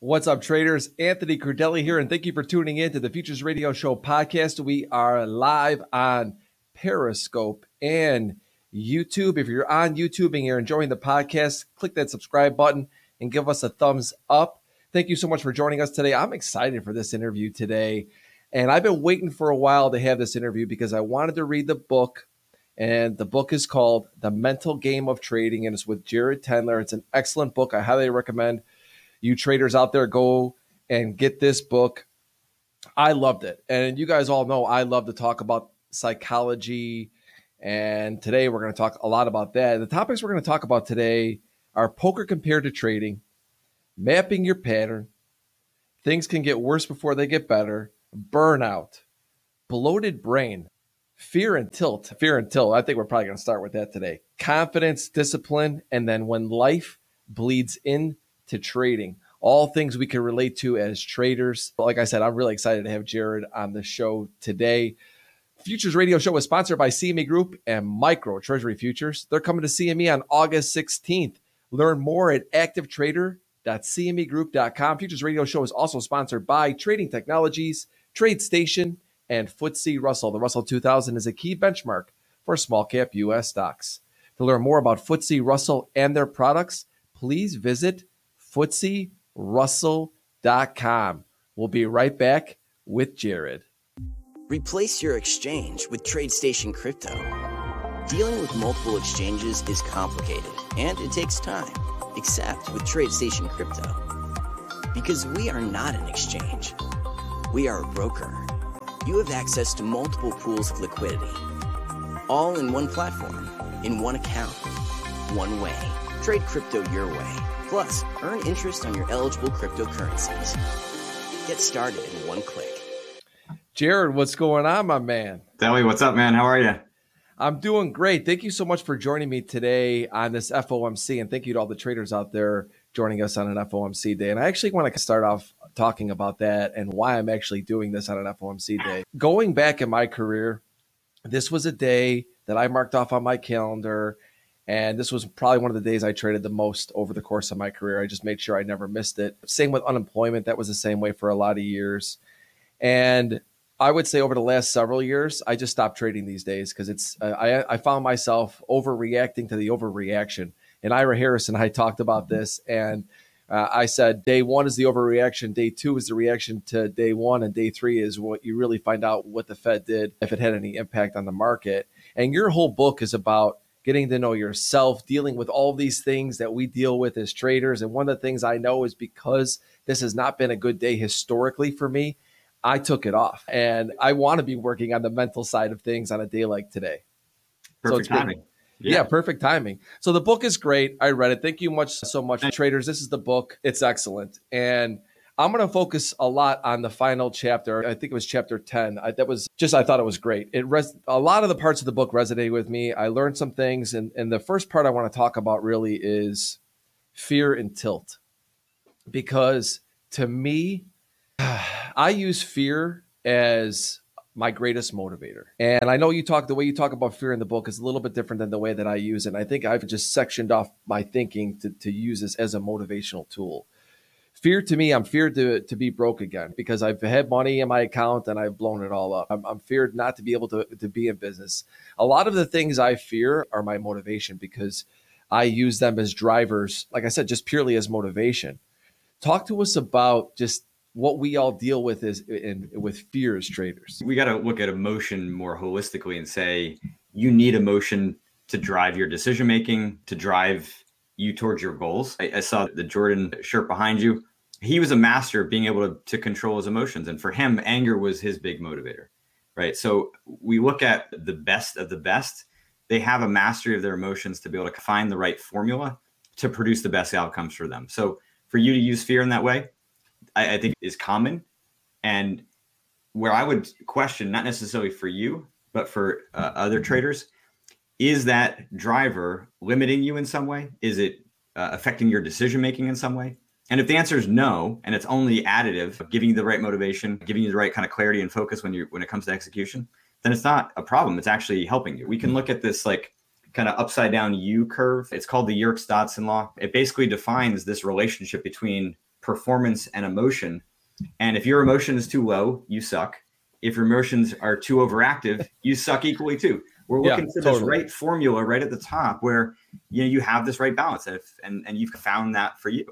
What's up, traders? Anthony Crudele here, and thank you for tuning in to the Futures Radio Show podcast. We are live on Periscope and YouTube. If you're on YouTube and you're enjoying the podcast, click that subscribe button and give us a thumbs up. Thank you so much for joining us today. I'm excited for this interview today. And I've been waiting for a while to have this interview because I wanted to read the book. And the book is called The Mental Game of Trading, and it's with Jared Tendler. It's an excellent book. I highly recommend you traders out there go and get this book. I loved it. And you guys all know I love to talk about psychology. And today we're going to talk a lot about that. The topics we're going to talk about today are poker compared to trading, mapping your pattern, things can get worse before they get better, burnout, bloated brain, fear and tilt. Fear and tilt. I think we're probably going to start with that today. Confidence, discipline, and then when life bleeds in to trading. All things we can relate to as traders. But Like I said, I'm really excited to have Jared on the show today. Futures Radio Show is sponsored by CME Group and Micro Treasury Futures. They're coming to CME on August 16th. Learn more at activetrader.cmegroup.com. Futures Radio Show is also sponsored by Trading Technologies, TradeStation, and FTSE Russell. The Russell 2000 is a key benchmark for small cap U.S. stocks. To learn more about FTSE Russell and their products, please visit FTSERussell.com. We'll be right back with Jared. Replace your exchange with TradeStation Crypto. Dealing with multiple exchanges is complicated and it takes time, except with TradeStation Crypto. Because we are not an exchange, we are a broker. You have access to multiple pools of liquidity, all in one platform, in one account, one way. Trade crypto your way Plus, earn interest on your eligible cryptocurrencies. Get started in one click. Jared, what's going on, my man? Deli, what's up, man? How are you? I'm doing great. Thank you so much for joining me today on this FOMC, and thank you to all the traders out there joining us on an FOMC day. And I actually want to start off talking about that and why I'm actually doing this on an FOMC day. Going back in my career, this was a day that I marked off on my calendar and this was probably one of the days I traded the most over the course of my career. I just made sure I never missed it. Same with unemployment. That was the same way for a lot of years. And I would say over the last several years, I just stopped trading these days because it's, uh, I, I found myself overreacting to the overreaction. And Ira Harris and I talked about this. And uh, I said, day one is the overreaction. Day two is the reaction to day one. And day three is what you really find out what the Fed did, if it had any impact on the market. And your whole book is about getting to know yourself, dealing with all these things that we deal with as traders. And one of the things I know is because this has not been a good day historically for me, I took it off. And I want to be working on the mental side of things on a day like today. Perfect so timing. Yeah. yeah. perfect timing. So the book is great. I read it. Thank you much so much, traders. This is the book. It's excellent. And I'm going to focus a lot on the final chapter. I think it was chapter 10. I, that was just, I thought it was great. It res- A lot of the parts of the book resonated with me. I learned some things. And, and the first part I want to talk about really is fear and tilt. Because to me, I use fear as my greatest motivator. And I know you talk the way you talk about fear in the book is a little bit different than the way that I use it. And I think I've just sectioned off my thinking to, to use this as a motivational tool fear to me, I'm feared to to be broke again because I've had money in my account and I've blown it all up. I'm, I'm feared not to be able to to be in business. A lot of the things I fear are my motivation because I use them as drivers. Like I said, just purely as motivation. Talk to us about just what we all deal with is in with fear as traders. We got to look at emotion more holistically and say you need emotion to drive your decision making, to drive you towards your goals. I, I, saw the Jordan shirt behind you. He was a master of being able to, to control his emotions. And for him, anger was his big motivator, right? So we look at the best of the best. They have a mastery of their emotions to be able to find the right formula to produce the best outcomes for them. So for you to use fear in that way, I, I think is common. And where I would question, not necessarily for you, but for uh, other traders, is that driver limiting you in some way? Is it uh, affecting your decision making in some way? And if the answer is no, and it's only additive, giving you the right motivation, giving you the right kind of clarity and focus when you when it comes to execution, then it's not a problem. It's actually helping you. We can look at this like kind of upside down U curve. It's called the Yerkes Dodson law. It basically defines this relationship between performance and emotion. And if your emotion is too low, you suck. If your emotions are too overactive, you suck equally too. We're looking yeah, for totally. this right formula right at the top where you know you have this right balance if, and and you've found that for you.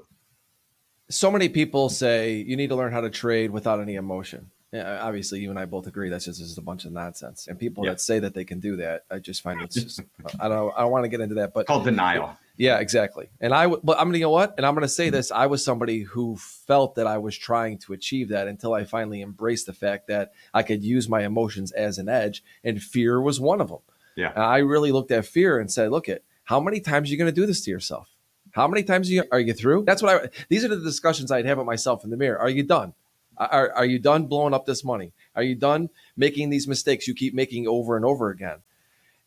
So many people say you need to learn how to trade without any emotion. Yeah, obviously, you and I both agree that's just, just a bunch of nonsense. And people yeah. that say that they can do that, I just find it's just I don't I don't want to get into that, but called denial. Yeah, exactly. And I, but I'm gonna, you know what? And I'm gonna say this: I was somebody who felt that I was trying to achieve that until I finally embraced the fact that I could use my emotions as an edge, and fear was one of them. Yeah, and I really looked at fear and said, "Look at how many times are you gonna do this to yourself? How many times are you, are you through?" That's what I. These are the discussions I'd have with myself in the mirror. Are you done? Are, are you done blowing up this money? Are you done making these mistakes you keep making over and over again?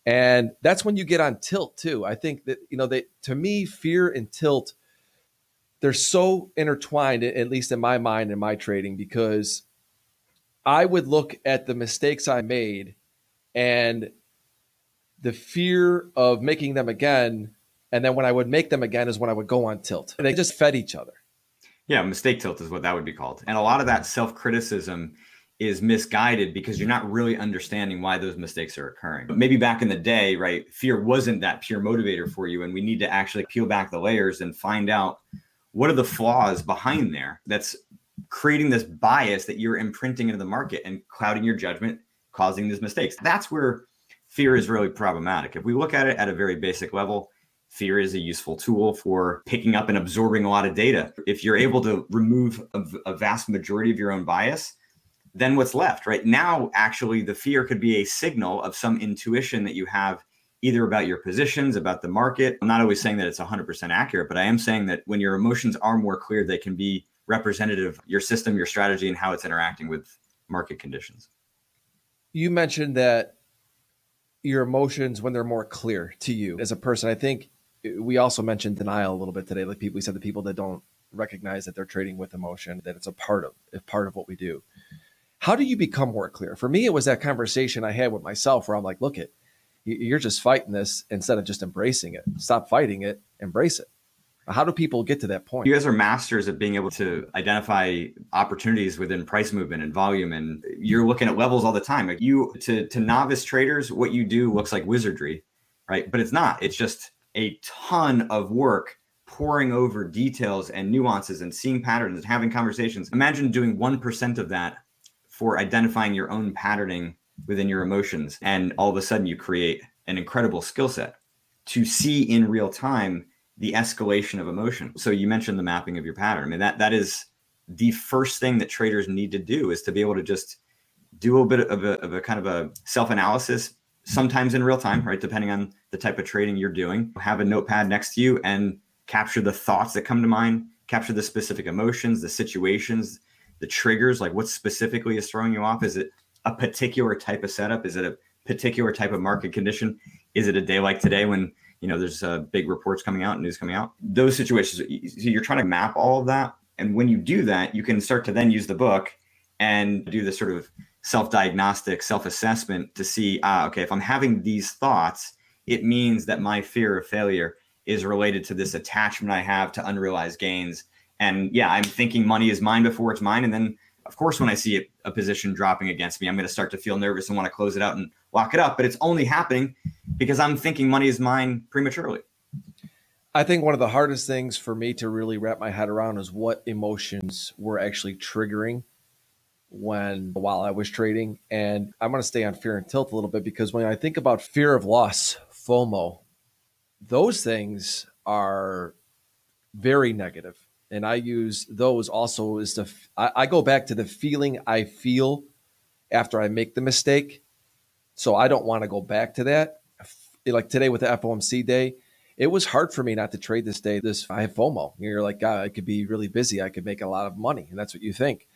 And that's when you get on tilt too. I think that, you know, they, to me, fear and tilt, they're so intertwined, at least in my mind and my trading, because I would look at the mistakes I made and the fear of making them again. And then when I would make them again is when I would go on tilt. And they just fed each other. Yeah, mistake tilt is what that would be called. And a lot of that mm. self criticism is misguided because you're not really understanding why those mistakes are occurring. But maybe back in the day, right, fear wasn't that pure motivator for you. And we need to actually peel back the layers and find out what are the flaws behind there that's creating this bias that you're imprinting into the market and clouding your judgment, causing these mistakes. That's where fear is really problematic. If we look at it at a very basic level, fear is a useful tool for picking up and absorbing a lot of data. If you're able to remove a, a vast majority of your own bias, then what's left right? Now actually the fear could be a signal of some intuition that you have either about your positions about the market. I'm not always saying that it's 100% accurate but i am saying that when your emotions are more clear they can be representative of your system your strategy and how it's interacting with market conditions. You mentioned that your emotions when they're more clear to you as a person i think we also mentioned denial a little bit today like people we said the people that don't recognize that they're trading with emotion that it's a part of part of what we do how do you become more clear? For me, it was that conversation I had with myself where I'm like, look it, you're just fighting this instead of just embracing it. Stop fighting it, embrace it. How do people get to that point? You guys are masters at being able to identify opportunities within price movement and volume, and you're looking at levels all the time. Like you to to novice traders, what you do looks like wizardry, right? But it's not. It's just a ton of work pouring over details and nuances and seeing patterns and having conversations. Imagine doing 1% of that for identifying your own patterning within your emotions. And all of a sudden, you create an incredible skill set to see in real time the escalation of emotion. So you mentioned the mapping of your pattern. I mean, that that is the first thing that traders need to do is to be able to just do a bit of a, of a kind of a self-analysis sometimes in real time right depending on the type of trading you're doing have a notepad next to you and capture the thoughts that come to mind capture the specific emotions the situations the triggers, like what specifically is throwing you off? Is it a particular type of setup? Is it a particular type of market condition? Is it a day like today when you know there's uh, big reports coming out, news coming out? Those situations, so you're trying to map all of that, and when you do that, you can start to then use the book and do this sort of self-diagnostic, self-assessment to see, ah, okay, if I'm having these thoughts, it means that my fear of failure is related to this attachment I have to unrealized gains and yeah, I'm thinking money is mine before it's mine. And then, of course, when I see a, a position dropping against me, I'm going to start to feel nervous and want to close it out and lock it up. But it's only happening because I'm thinking money is mine prematurely. I think one of the hardest things for me to really wrap my head around is what emotions were actually triggering when while I was trading. And I'm going to stay on fear and tilt a little bit because when I think about fear of loss, FOMO, those things are very negative and I use those also is to I, I go back to the feeling I feel after I make the mistake. So I don't want to go back to that. Like today with the FOMC day, it was hard for me not to trade this day. This I have FOMO. You're like, God, I could be really busy. I could make a lot of money, and that's what you think.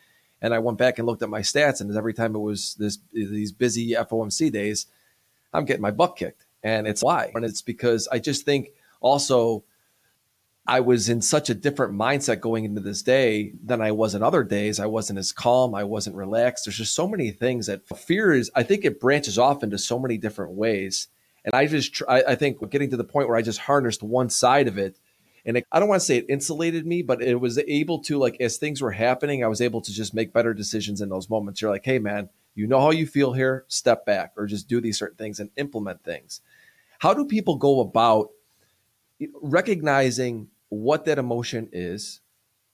And I went back and looked at my stats, and every time it was this these busy FOMC days, I'm getting my butt kicked, and it's why. And it's because I just think also I was in such a different mindset going into this day than I was in other days. I wasn't as calm. I wasn't relaxed. There's just so many things that fear is, I think it branches off into so many different ways. And I just, I, I think getting to the point where I just harnessed one side of it And it, I don't want to say it insulated me, but it was able to, like, as things were happening, I was able to just make better decisions in those moments. You're like, hey, man, you know how you feel here, step back or just do these certain things and implement things. How do people go about eh, recognizing what that emotion is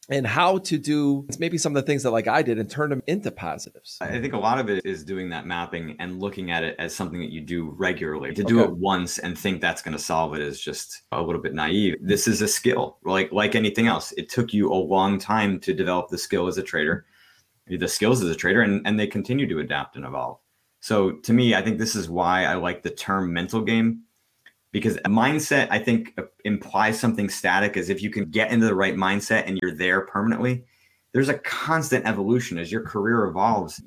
and how to do maybe some of the things that like I did and turn them into positives. I think a lot of it is doing that mapping and looking at it as something that you do regularly. To do okay. it once and think that's going to solve it is just a little bit naive. This is a skill. Like like anything else. It took you a long time to develop the skill as a trader, the skills as a trader and and they continue to adapt and evolve. So to me, I think this is why I like the term mental game because a mindset i think uh, implies something static as if you can get into the right mindset and you're there permanently. There's a constant evolution as your career evolves.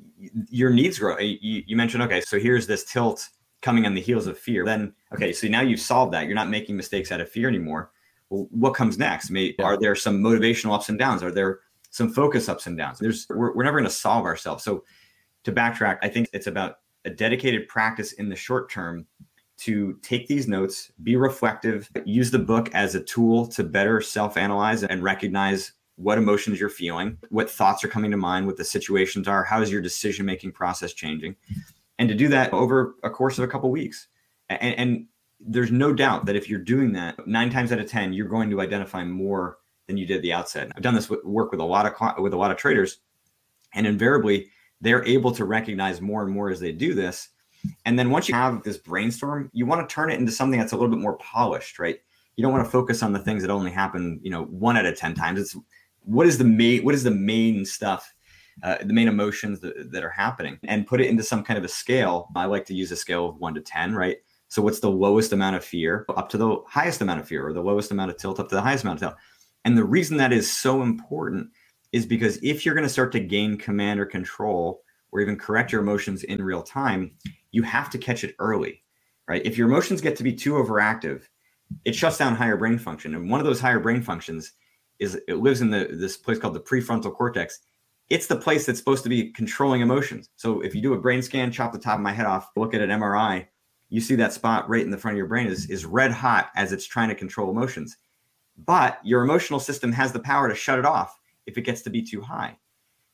Your needs grow. You, you, mentioned okay so here's this tilt coming on the heels of fear. Then okay so now you've solved that. You're not making mistakes out of fear anymore. Well what comes next? May, are there some motivational ups and downs? Are there some focus ups and downs? There's we're, we're never going to solve ourselves. So to backtrack i think it's about a dedicated practice in the short term to take these notes, be reflective, use the book as a tool to better self analyze and recognize what emotions you're feeling, what thoughts are coming to mind, what the situations are, how is your decision making process changing, and to do that over a course of a couple weeks. And, and, there's no doubt that if you're doing that, nine times out of ten, you're going to identify more than you did at the outset. I've done this work with a lot of with a lot of traders, and invariably they're able to recognize more and more as they do this and then once you have this brainstorm, you want to turn it into something that's a little bit more polished, right? You don't want to focus on the things that only happen, you know, one out of 10 times. It's what is the main, what is the main stuff, uh, the main emotions that, that are happening and put it into some kind of a scale. I like to use a scale of one to 10, right? So what's the lowest amount of fear up to the highest amount of fear or the lowest amount of tilt up to the highest amount of tilt? And the reason that is so important is because if you're going to start to gain command or control or even correct your emotions in real time, you have to catch it early, right? If your emotions get to be too overactive, it shuts down higher brain function. And one of those higher brain functions is it lives in the this place called the prefrontal cortex. It's the place that's supposed to be controlling emotions. So if you do a brain scan, chop the top of my head off, look at an MRI, you see that spot right in the front of your brain is, is red hot as it's trying to control emotions. But your emotional system has the power to shut it off if it gets to be too high.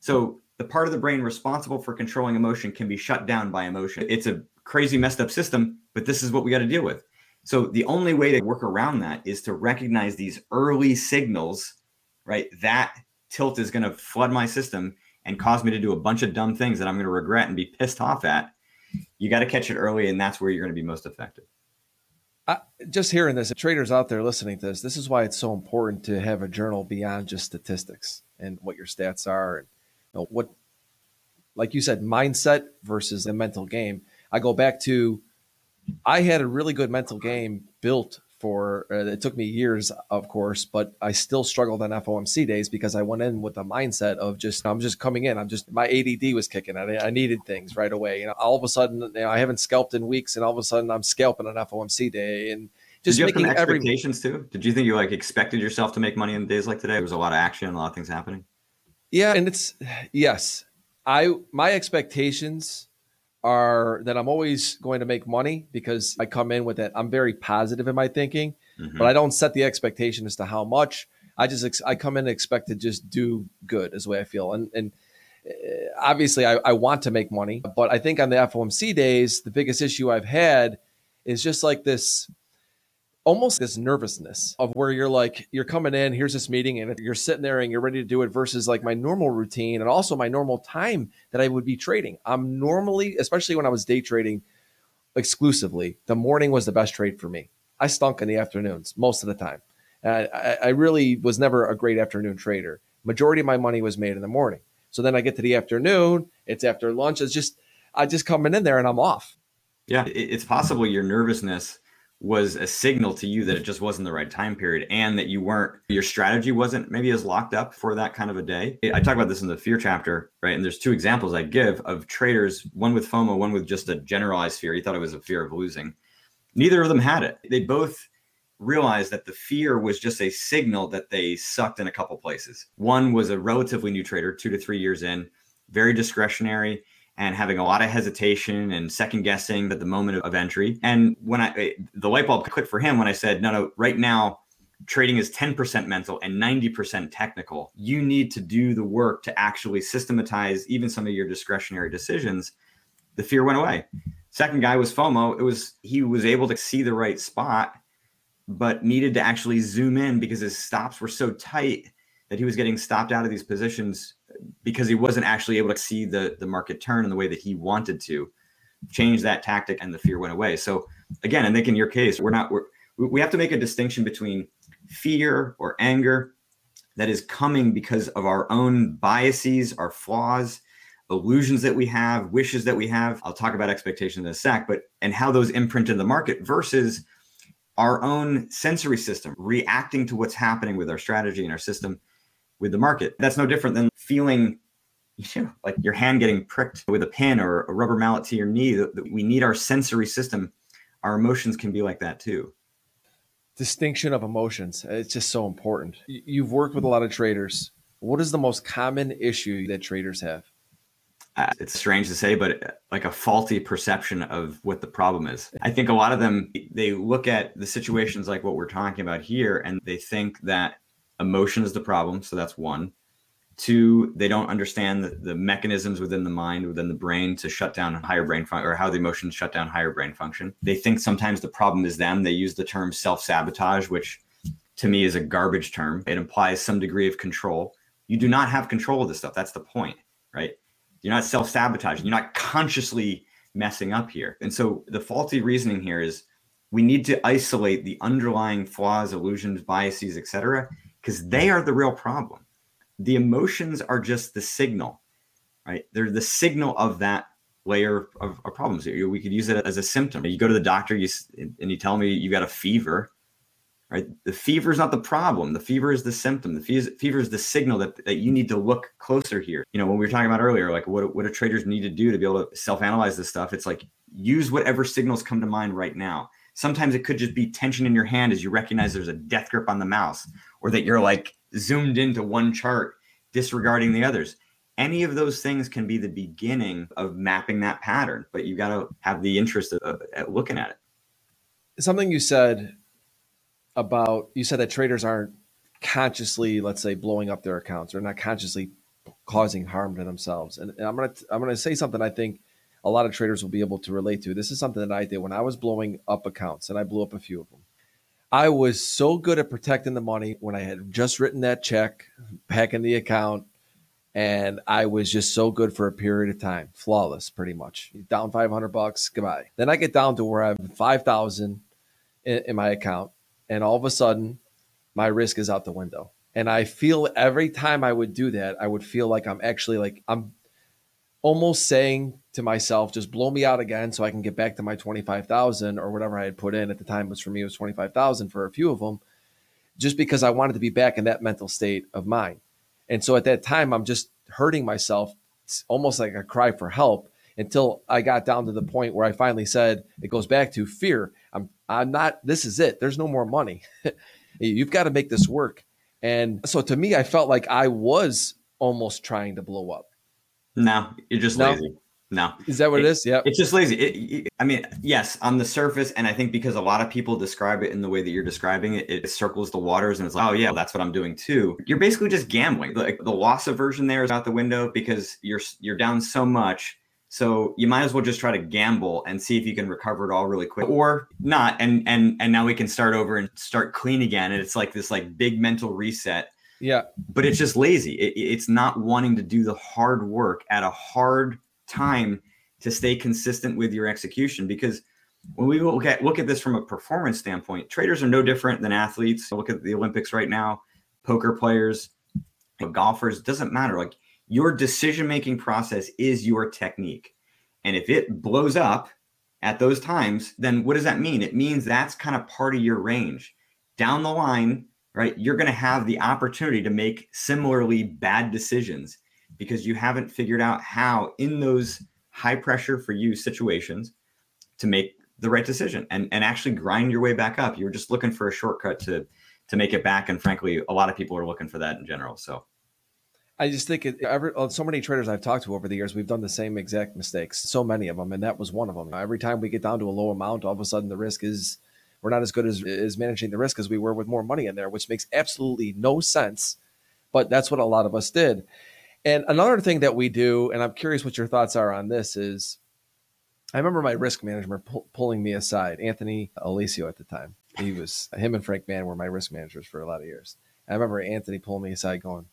So the part of the brain responsible for controlling emotion can be shut down by emotion. It's a crazy messed up system, but this is what we got to deal with. So the only way to work around that is to recognize these early signals, right? That tilt is going to flood my system and cause me to do a bunch of dumb things that I'm going to regret and be pissed off at. You got to catch it early, and that's where you're going to be most effective. I, just hearing this, traders out there listening to this, this is why it's so important to have a journal beyond just statistics and what your stats are and know, what, like you said, mindset versus the mental game. I go back to, I had a really good mental game built for. Uh, it took me years, of course, but I still struggled on FOMC days because I went in with the mindset of just I'm just coming in. I'm just my ADD was kicking. I, I needed things right away. You know, all of a sudden, you know, I haven't scalped in weeks, and all of a sudden, I'm scalping on FOMC day and just Did you making have expectations every... too. Did you think you like expected yourself to make money in days like today? There was a lot of action, a lot of things happening. Yeah, and it's yes. I my expectations are that I'm always going to make money because I come in with that. I'm very positive in my thinking, mm-hmm. but I don't set the expectation as to how much. I just ex- I come in and expect to just do good is the way I feel, and and uh, obviously I, I want to make money, but I think on the FOMC days the biggest issue I've had is just like this almost this nervousness of where you're like you're coming in here's this meeting and you're sitting there and you're ready to do it versus like my normal routine and also my normal time that i would be trading. I'm normally especially when i was day trading exclusively the morning was the best trade for me. I stunk in the afternoons most of the time. Uh, I, I really was never a great afternoon trader. Majority of my money was made in the morning. So then i get to the afternoon it's after lunch it's just i just coming in there and i'm off. Yeah it's possible your nervousness was a signal to you that it just wasn't the right time period and that you weren't your strategy wasn't maybe as locked up for that kind of a day. I talk about this in the fear chapter right? And there's two examples i give of traders one with fomo one with just a generalized fear. He thought it was a fear of losing. Neither of them had it. They both realized that the fear was just a signal that they sucked in a couple places. One was a relatively new trader two to three years in very discretionary and having a lot of hesitation and second guessing at the moment of entry. And when I eh, the light bulb clicked for him when I said, no, no, right now trading is 10% mental and 90% technical. You need to do the work to actually systematize even some of your discretionary decisions. The fear went away. Second guy was FOMO. It was he was able to see the right spot, but needed to actually zoom in because his stops were so tight that he was getting stopped out of these positions because he wasn't actually able to see the the market turn in the way that he wanted to. Change that tactic and the fear went away. So again, I think in your case, we're not we're we have to make a distinction between fear or anger that is coming because of our own biases, our flaws, illusions that we have, wishes that we have. I'll talk about expectations in a sec, but and how those imprint in the market versus our own sensory system reacting to what's happening with our strategy and our system with the market. That's no different than feeling you know, like your hand getting pricked with a pin or a rubber mallet to your knee. We need our sensory system. Our emotions can be like that too distinction of emotions. It's just so important. You've worked with a lot of traders. What is the most common issue that traders have? Uh, it's strange to say, but uh, like a faulty perception of what the problem is. I think a lot of them they look at the situations like what we're talking about here, and they think that emotion is the problem. So that's one. Two, they don't understand the, the mechanisms within the mind, within the brain to shut down higher brain function or how the emotions shut down higher brain function. They think sometimes the problem is them. They use the term self sabotage, which to me is a garbage term. It implies some degree of control. You do not have control of this stuff. That's the point, right? You're not self sabotaging. You're not consciously messing up here. And so the faulty reasoning here is we need to isolate the underlying flaws, illusions, biases, etc., because they are the real problem the emotions are just the signal, right? They're the signal of that layer of, of problems. We could use it as a symptom. You go to the doctor, you and you tell me you got a fever, right? The fever is not the problem. The fever is the symptom. The fever is the signal that, that you need to look closer here. You know, when we were talking about earlier, like what, what do traders need to do to be able to self-analyze this stuff? It's like use whatever signals come to mind right now. Sometimes it could just be tension in your hand as you recognize there's a death grip on the mouse, or that you're like zoomed into one chart, disregarding the others. Any of those things can be the beginning of mapping that pattern, but you got to have the interest of, of looking at it. Something you said about you said that traders aren't consciously, let's say, blowing up their accounts or not consciously causing harm to themselves. And, and I'm gonna I'm gonna say something I think a lot of traders will be able to relate to. This is something that I did when I was blowing up accounts, and I blew up a few of them. I was so good at protecting the money when I had just written that check back in the account. And I was just so good for a period of time, flawless, pretty much. Down 500 bucks, goodbye. Then I get down to where I have 5,000 in, in my account. And all of a sudden, my risk is out the window. And I feel every time I would do that, I would feel like I'm actually like, I'm almost saying to myself, just blow me out again so I can get back to my 25,000 or whatever I had put in at the time was for me, it was 25,000 for a few of them, just because I wanted to be back in that mental state of mind. And so at that time, I'm just hurting myself. It's almost like a cry for help until I got down to the point where I finally said, it goes back to fear. I'm, I'm not, this is it. There's no more money. You've got to make this work. And so to me, I felt like I was almost trying to blow up. No, you're just no. lazy. No. Is that what it, it is? Yeah. It's just lazy. It, I mean, yes, on the surface, and I think because a lot of people describe it in the way that you're describing it, it circles the waters and it's like, oh yeah, that's what I'm doing too. You're basically just gambling. Like the loss aversion there is out the window because you're you're down so much. So you might as well just try to gamble and see if you can recover it all really quick, or not. And and and now we can start over and start clean again. And it's like this like big mental reset. Yeah. But it's just lazy. It, it's not wanting to do the hard work at a hard time to stay consistent with your execution because when we look at look at this from a performance standpoint, traders are no different than athletes. Look at the Olympics right now, poker players, golfers, doesn't matter. Like your decision making process is your technique. And if it blows up at those times, then what does that mean? It means that's kind of part of your range. Down the line, right, you're going to have the opportunity to make similarly bad decisions because you haven't figured out how in those high pressure for you situations to make the right decision and, and actually grind your way back up. You're just looking for a shortcut to to make it back. And frankly, a lot of people are looking for that in general. So I just think it, every, so many traders I've talked to over the years, we've done the same exact mistakes. So many of them, and that was one of them. Every time we get down to a low amount, all of a sudden the risk is we're not as good as, as managing the risk as we were with more money in there, which makes absolutely no sense. But that's what a lot of us did. And another thing that we do, and I'm curious what your thoughts are on this, is I remember my risk manager pu- pulling me aside, Anthony Alicio at the time. He was him and Frank Mann were my risk managers for a lot of years. I remember Anthony pulling me aside, going,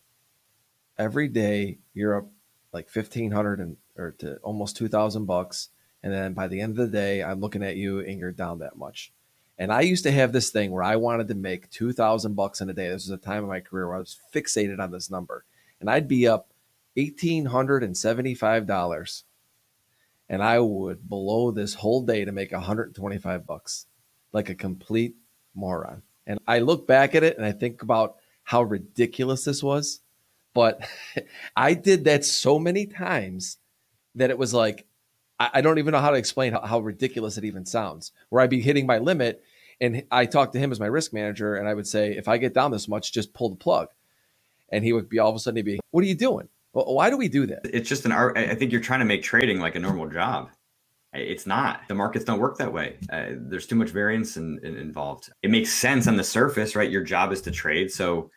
"Every day you're up like fifteen hundred and or to almost two thousand bucks, and then by the end of the day, I'm looking at you and you're down that much." And I used to have this thing where I wanted to make two thousand bucks in a day. This was a time in my career where I was fixated on this number, and I'd be up eighteen hundred and seventy-five dollars and I would blow this whole day to make 125 bucks like a complete moron. And I look back at it and I think about how ridiculous this was. But I did that so many times that it was like, I, don't even know how to explain how, how ridiculous it even sounds. Where I'd be hitting my limit and I talked to him as my risk manager and I would say, if I get down this much, just pull the plug. And he would be all of a sudden, he'd be, What are you doing? Why do we do that? It's just an art. I think you're trying to make trading like a normal job. It's not. The markets don't work that way. Uh, there's too much variance in, in, involved. It makes sense on the surface, right? Your job is to trade. So,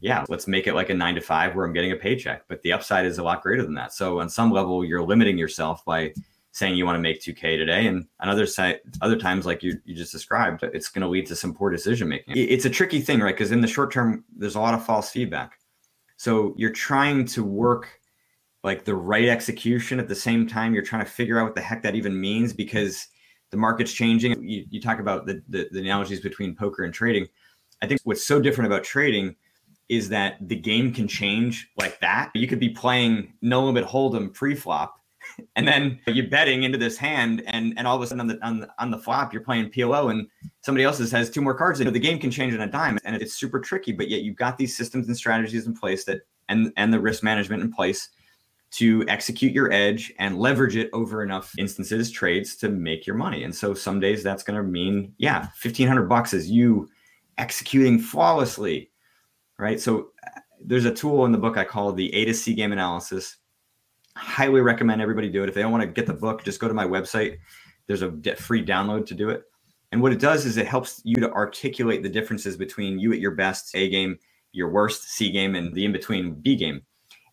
yeah, let's make it like a nine to five where I'm getting a paycheck. But the upside is a lot greater than that. So, on some level, you're limiting yourself by saying you want to make 2K today. And on other side, other times, like you, you just described, it's going to lead to some poor decision making. It's a tricky thing, right? Because in the short term, there's a lot of false feedback. So you're trying to work like the right execution at the same time. You're trying to figure out what the heck that even means because the market's changing. You, you talk about the, the, the analogies between poker and trading. I think what's so different about trading is that the game can change like that. You could be playing no limit hold'em pre-flop, and then you're betting into this hand, and and all of a sudden on the on the, on the flop you're playing PLO, and somebody else has two more cards. And the game can change in a dime, and it's super tricky. But yet you've got these systems and strategies in place that and and the risk management in place to execute your edge and leverage it over enough instances trades to make your money and so some days that's going to mean yeah 1500 bucks is you executing flawlessly right so uh, there's a tool in the book i call the a to c game analysis highly recommend everybody do it. If they don't want to get the book just go to my website. There's a free download to do it. And what it does is it helps you to articulate the differences between you at your best a game your worst c game and the in between b game.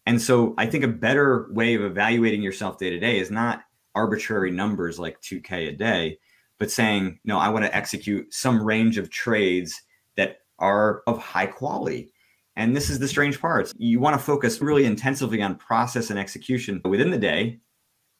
And so I think a better way of evaluating yourself day to day is not arbitrary numbers like 2K a day, but saying, no, I want to execute some range of trades that are of high quality. And this is the strange part. You want to focus really intensively on process and execution within the day,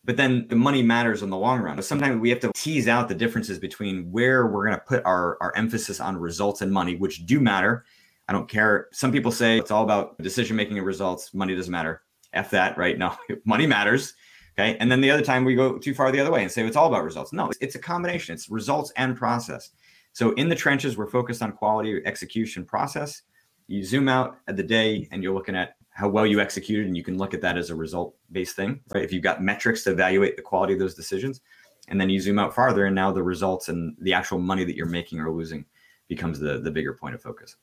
but then the money matters in the long run. Sometimes we have to tease out the differences between where we're going to put our, our emphasis on results and money, which do matter. I don't care. Some people say it's all about decision making and results. Money doesn't matter. F that, right? No, money matters. Okay. And then the other time we go too far the other way and say it's all about results. No, it's a combination. It's results and process. So in the trenches, we're focused on quality, execution, process. You zoom out at the day and you're looking at how well you executed, and you can look at that as a result based thing. Right? If you've got metrics to evaluate the quality of those decisions, and then you zoom out farther, and now the results and the actual money that you're making or losing becomes the, the bigger point of focus.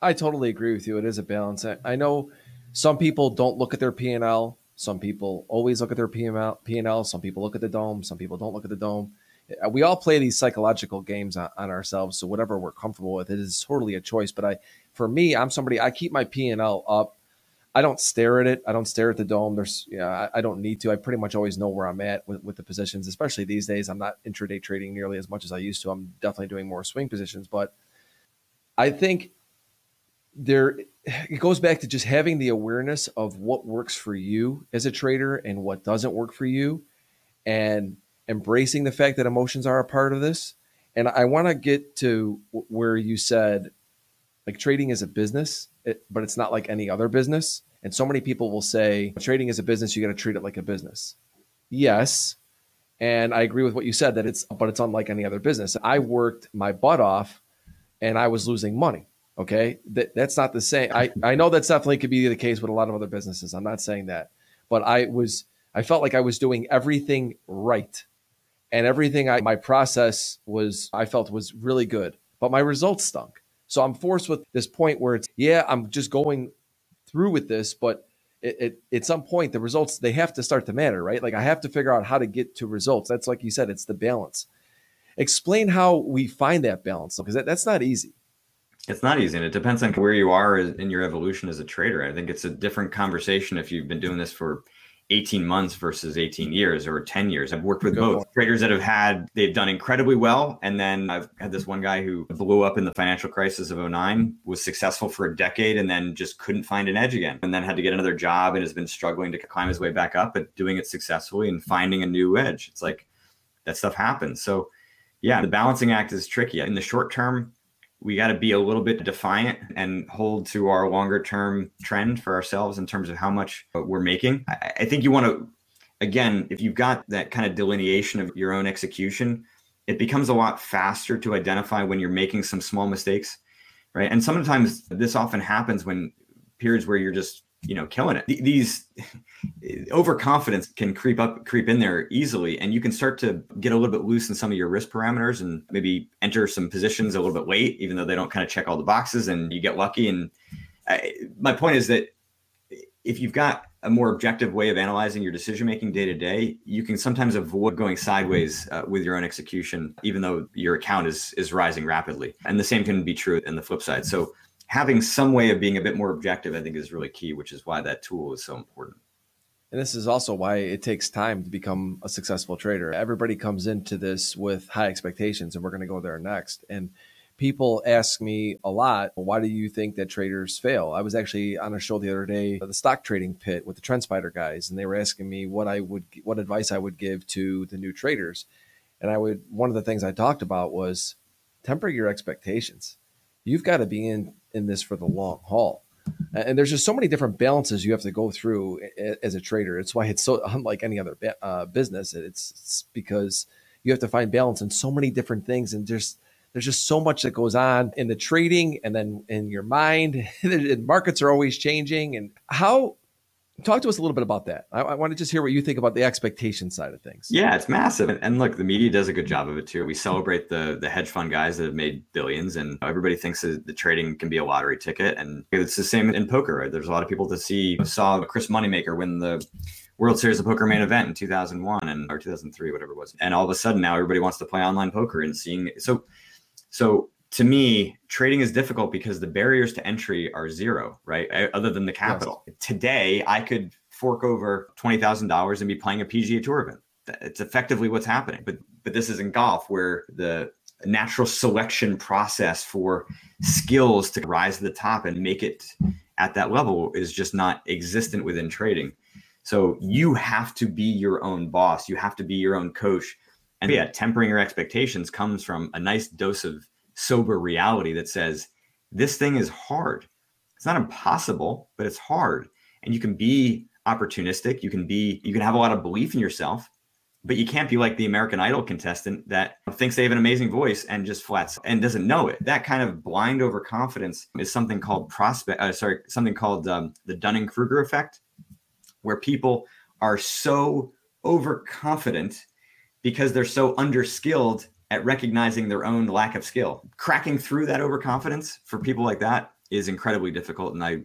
I totally agree with you. It is a balance. I, I know some people don't look at their P and L. Some people always look at their P and L. Some people look at the DOM. Some people don't look at the DOM. Uh, we all play these psychological games on, on ourselves. So whatever we're comfortable with, it is totally a choice. But I, for me, I'm somebody. I keep my P and L up. I don't stare at it. I don't stare at the DOM. There's, yeah, I, I, don't need to. I pretty much always know where I'm at with, with the positions, especially these days. I'm not intraday trading nearly as much as I used to. I'm definitely doing more swing positions, but I think there it goes back to just having the awareness of what works for you as a trader and what doesn't work for you and embracing the fact that emotions are a part of this and i want to get to where you said like trading is a business it, but it's not like any other business and so many people will say trading is a business you got to treat it like a business yes and i agree with what you said that it's but it's unlike any other business i worked my butt off and i was losing money Okay, that, that's not the same. I, I know that's definitely could be the case with a lot of other businesses. I'm not saying that, but I was I felt like I was doing everything right, and everything I my process was I felt was really good, but my results stunk. So I'm forced with this point where it's yeah I'm just going through with this, but it, it, at some point the results they have to start to matter, right? Like I have to figure out how to get to results. That's like you said, it's the balance. Explain how we find that balance because that, that's not easy. It's not easy, and it depends on where you are in your evolution as a trader. I think it's a different conversation if you've been doing this for 18 months versus 18 years or 10 years. I've worked with Good both point. traders that have had, they've done incredibly well. And then I've had this one guy who blew up in the financial crisis of 09, was successful for a decade and then just couldn't find an edge again. And then had to get another job and has been struggling to climb his way back up, but doing it successfully and finding a new edge. It's like that stuff happens. So, yeah, the balancing act is tricky. In the short term, we got to be a little bit defiant and hold to our longer term trend for ourselves in terms of how much uh, we're making. I, I think you want to, again, if you've got that kind of delineation of your own execution, it becomes a lot faster to identify when you're making some small mistakes, right? And sometimes this often happens when periods where you're just you know killing it. These overconfidence can creep up creep in there easily and you can start to get a little bit loose in some of your risk parameters and maybe enter some positions a little bit late even though they don't kind of check all the boxes and you get lucky. And I, my point is that if you've got a more objective way of analyzing your decision making day to day you can sometimes avoid going sideways uh, with your own execution even though your account is is rising rapidly. And the same can be true in the flip side. So having some way of being a bit more objective, I think, is really key, which is why that tool is so important. And this is also why it takes time to become a successful trader. Everybody comes into this with high expectations, and we're going to go there next. And people ask me a lot, why do you think that traders fail? I was actually on a show the other day, the stock trading pit with the TrendSpider guys, and they were asking me what I would, what advice I would give to the new traders. And I would, one of the things I talked about was temper your expectations. You've got to be in in this for the long haul. And there's just so many different balances you have to go through as a trader. It's why it's so unlike any other uh, business. It's, it's, because you have to find balance in so many different things, and just there's just so much that goes on in the trading, and then in your mind. markets are always changing, and how Talk to us a little bit about that. I, I, want to just hear what you think about the expectation side of things. Yeah, it's massive, and, and, look, the media does a good job of it too. We celebrate the the hedge fund guys that have made billions, and everybody thinks that the trading can be a lottery ticket, and it's the same in poker. Right? There's a lot of people to see saw Chris Moneymaker win the World Series of Poker main event in 2001 and or 2003, whatever it was, and all of a sudden now everybody wants to play online poker and seeing so so to me, trading is difficult because the barriers to entry are zero, right? Other than the capital. Yes. Today, I could fork over twenty thousand dollars and be playing a PGA Tour event. It's effectively what's happening. But but this is in golf where the natural selection process for skills to rise to the top and make it at that level is just not existent within trading. So you have to be your own boss. You have to be your own coach. And yeah, tempering your expectations comes from a nice dose of sober reality that says this thing is hard. It's not impossible, but it's hard. And you can be opportunistic. You can be, you can have a lot of belief in yourself, but you can't be like the American Idol contestant that thinks they have an amazing voice and just flats and doesn't know it. That kind of blind overconfidence is something called prospect, uh, sorry, something called um, the Dunning Kruger effect, where people are so overconfident because they're so underskilled at recognizing their own lack of skill. Cracking through that overconfidence for people like that is incredibly difficult. And I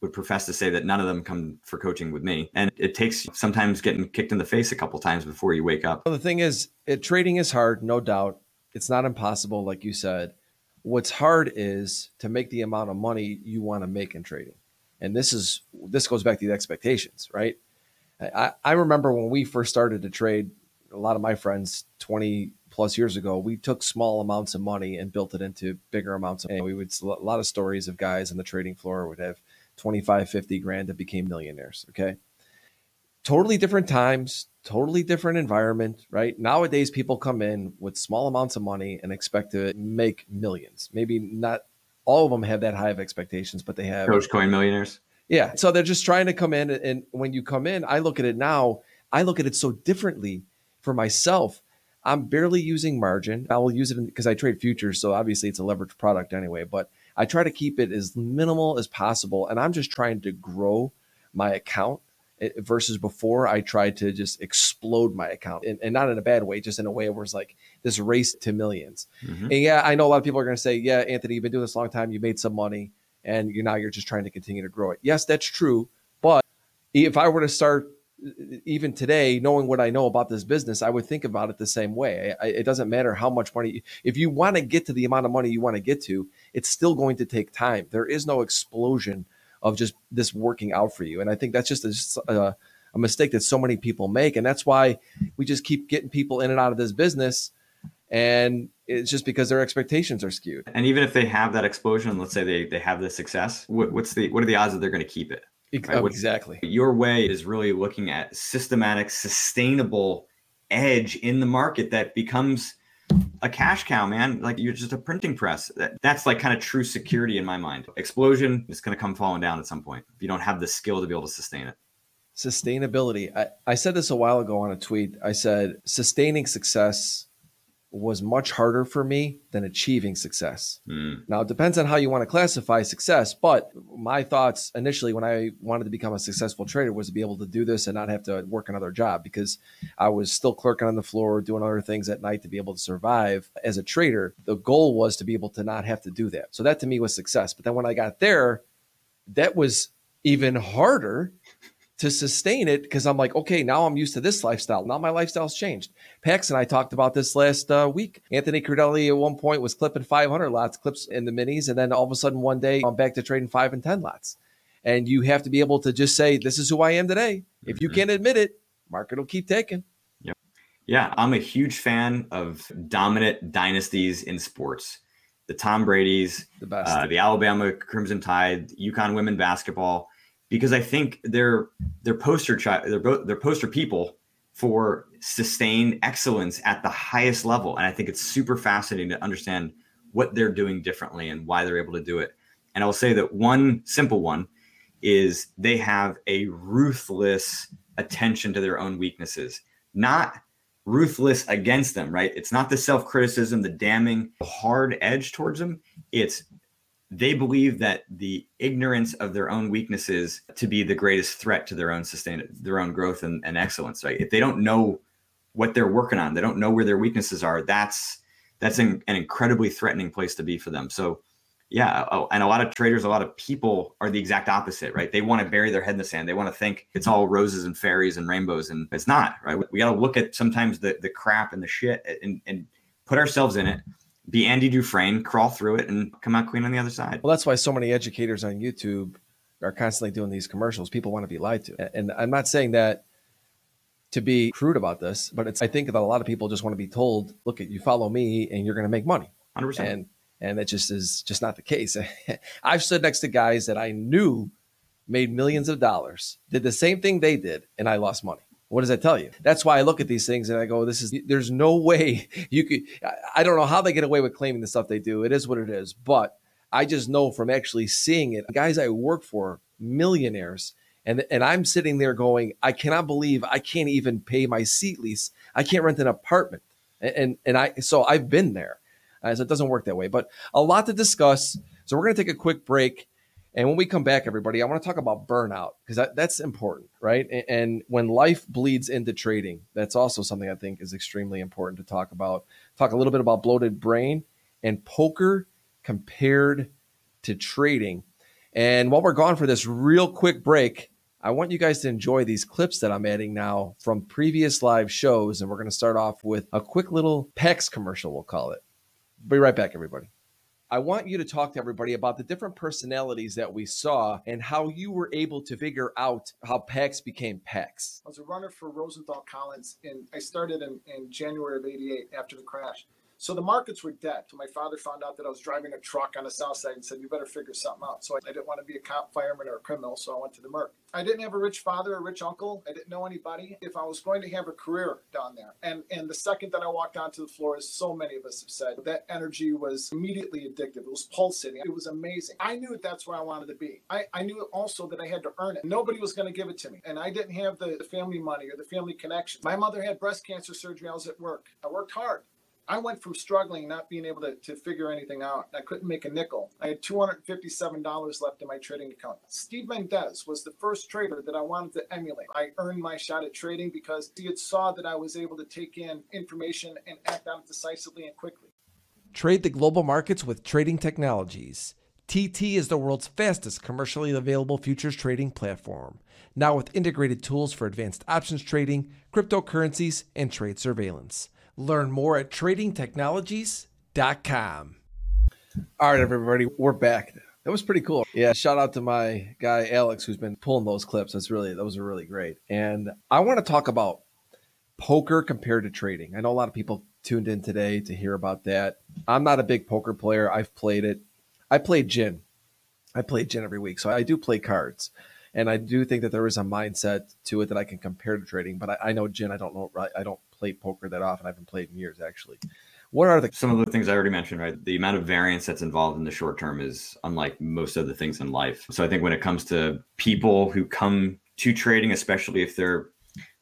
would profess to say that none of them come for coaching with me. And it takes sometimes getting kicked in the face a couple times before you wake up. Well, the thing is, it, trading is hard, no doubt. It's not impossible, like you said. What's hard is to make the amount of money you want to make in trading. And this is this goes back to the expectations, right? I, I remember when we first started to trade, a lot of my friends 20 plus years ago, we took small amounts of money and built it into bigger amounts. Of, and we would a lot of stories of guys on the trading floor would have 25, 50 grand that became millionaires. Okay. Totally different times, totally different environment, right? Nowadays, people come in with small amounts of money and expect to make millions. Maybe not all of them have that high of expectations, but they have Dogecoin millionaires. Yeah. So they're just trying to come in. And when you come in, I look at it now, I look at it so differently for myself I'm barely using margin. I will use it because I trade futures, so obviously it's a leveraged product anyway. But I try to keep it as minimal as possible, and I'm just trying to grow my account eh, versus before I tried to just explode my account, and, and not in a bad way, just in a way where it's like this race to 1000000s mm-hmm. And yeah, I know a lot of people are going to say, "Yeah, Anthony, you've been doing this a long time. You made some money, and you now you're just trying to continue to grow it." Yes, that's true. But if I were to start even today, knowing what I know about this business, I would think about it the same way. I, it doesn't matter how much money, if you want to get to the amount of money you want to get to, it's still going to take time. There is no explosion of just this working out for you. And I think that's just a, a mistake that so many people make. And that's why we just keep getting people in and out of this business. And it's just because their expectations are skewed. And even if they have that explosion, let's say they, they have the success, what, what's the, what are the odds that they're going to keep it? Right? Oh, exactly. Your way is really looking at systematic, sustainable edge in the market that becomes a cash cow, man. Like you're just a printing press. That, that's like kind of true security in my mind. Explosion is going to come falling down at some point if you don't have the skill to be able to sustain it. Sustainability. I, I said this a while ago on a tweet. I said sustaining success was much harder for me than achieving success. Mm. Now, it depends on how you want to classify success, but my thoughts initially when I wanted to become a successful trader was to be able to do this and not have to work another job because I was still clerking on the floor, doing other things at night to be able to survive as a trader. The goal was to be able to not have to do that. So that to me was success. But then when I got there, that was even harder to sustain it because I'm like, okay, now I'm used to this lifestyle. Now my lifestyle's changed. Pax and I talked about this last uh, week. Anthony Crudele at one point was clipping 500 lots, clips in the minis, and then all of a sudden one day I'm back to trading five and 10 lots. And you have to be able to just say, this is who I am today. If mm-hmm. you can't admit it, market will keep taking. Yep. Yeah, I'm a huge fan of dominant dynasties in sports. The Tom Brady's, the best, uh, the Alabama Crimson Tide, UConn women basketball because I think they're they're poster child they're both they're poster people for sustained excellence at the highest level. And I think it's super fascinating to understand what they're doing differently and why they're able to do it. And I'll say that one simple one is they have a ruthless attention to their own weaknesses, not ruthless against them, right? It's not the self criticism, the damning, hard edge towards them. It's they believe that the ignorance of their own weaknesses to be the greatest threat to their own sustain their own growth and, and excellence right? If they don't know what they're working on they don't know where their weaknesses are that's that's an, an incredibly threatening place to be for them. So yeah oh, and a lot of traders a lot of people are the exact opposite right? They want to bury their head in the sand. They want to think it's all roses and fairies and rainbows and it's not right? We got to look at sometimes the the crap and the shit and and put ourselves in it be Andy Dufresne, crawl through it, and come out clean on the other side. Well, that's why so many educators on YouTube are constantly doing these commercials. People want to be lied to, and I'm not saying that to be crude about this, but it's I think that a lot of people just want to be told, "Look, at you follow me, and you're going to make money." 100%. And and that just is just not the case. I've stood next to guys that I knew made millions of dollars, did the same thing they did, and I lost money. What does that tell you? That's why I look at these things and I go, this is, there's no way you could, I don't know how they get away with claiming the stuff they do. It is what it is. But I just know from actually seeing it, guys I work for, millionaires, and, and I'm sitting there going, I cannot believe I can't even pay my seat lease. I can't rent an apartment. And, and, I, so I've been there. Uh, so it doesn't work that way, but a lot to discuss. So we're going to take a quick break. And when we come back, everybody, I want to talk about burnout because that, that's important, right? And, and, when life bleeds into trading, that's also something I think is extremely important to talk about. Talk a little bit about bloated brain and poker compared to trading. And while we're gone for this real quick break, I want you guys to enjoy these clips that I'm adding now from previous live shows. And we're going to start off with a quick little PAX commercial, we'll call it. Be right back, everybody. I want you to talk to everybody about the different personalities that we saw and how you were able to figure out how PAX became PAX. I was a runner for Rosenthal Collins, and I started in, in January of 88 after the crash. So the markets were dead. So my father found out that I was driving a truck on the south side and said, "You better figure something out." So I didn't want to be a cop, fireman, or a criminal. So I went to the Merc. I didn't have a rich father, a rich uncle. I didn't know anybody. If I was going to have a career down there, and and the second that I walked onto the floor, as so many of us have said, that energy was immediately addictive. It was pulsating. It was amazing. I knew that that's where I wanted to be. I, I knew also that I had to earn it. Nobody was going to give it to me, and I didn't have the, the family money or the family connection. My mother had breast cancer surgery. I was at work. I worked hard. I went from struggling, not being able to, to figure anything out. I couldn't make a nickel. I had $257 left in my trading account. Steve Mendez was the first trader that I wanted to emulate. I earned my shot at trading because he had saw that I was able to take in information and act on it decisively and quickly. Trade the global markets with trading technologies TT is the world's fastest commercially available futures trading platform, now with integrated tools for advanced options trading, cryptocurrencies, and trade surveillance. Learn more at tradingtechnologies.com. All right, everybody, we're back. That was pretty cool. Yeah, shout out to my guy Alex who's been pulling those clips. That's really those are really great. And I want to talk about poker compared to trading. I know a lot of people tuned in today to hear about that. I'm not a big poker player. I've played it. I played gin. I play gin every week, so I do play cards, and I do think that there is a mindset to it that I can compare to trading. But I, I know gin. I don't know. I don't play poker that often. I haven't played in years actually. What are the some of the things I already mentioned? Right, the amount of variance that's involved in the short term is unlike most of the things in life. So I think when it comes to people who come to trading, especially if they're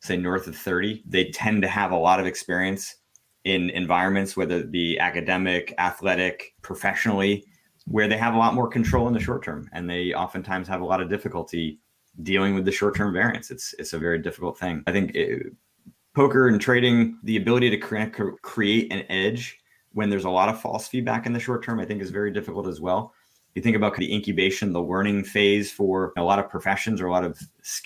say north of 30, they tend to have a lot of experience in environments, whether it be academic, athletic, professionally, where they have a lot more control in the short term, and they oftentimes have a lot of difficulty dealing with the short term variance. It's it's a very difficult thing. I think it, poker and trading, the ability to cre- create an edge when there's a lot of false feedback in the short term, I think is very difficult as well. You think about the incubation, the learning phase for a lot of professions or a lot of,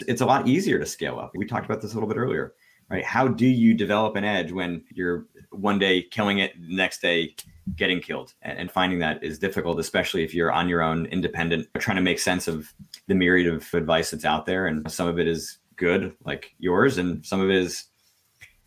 it's a lot easier to scale up. We talked about this a little bit earlier, right? How do you develop an edge when you're one day killing it, the next day getting killed? And finding that is difficult, especially if you're on your own, independent, trying to make sense of the myriad of advice that's out there. And some of it is good, like yours, and some of it is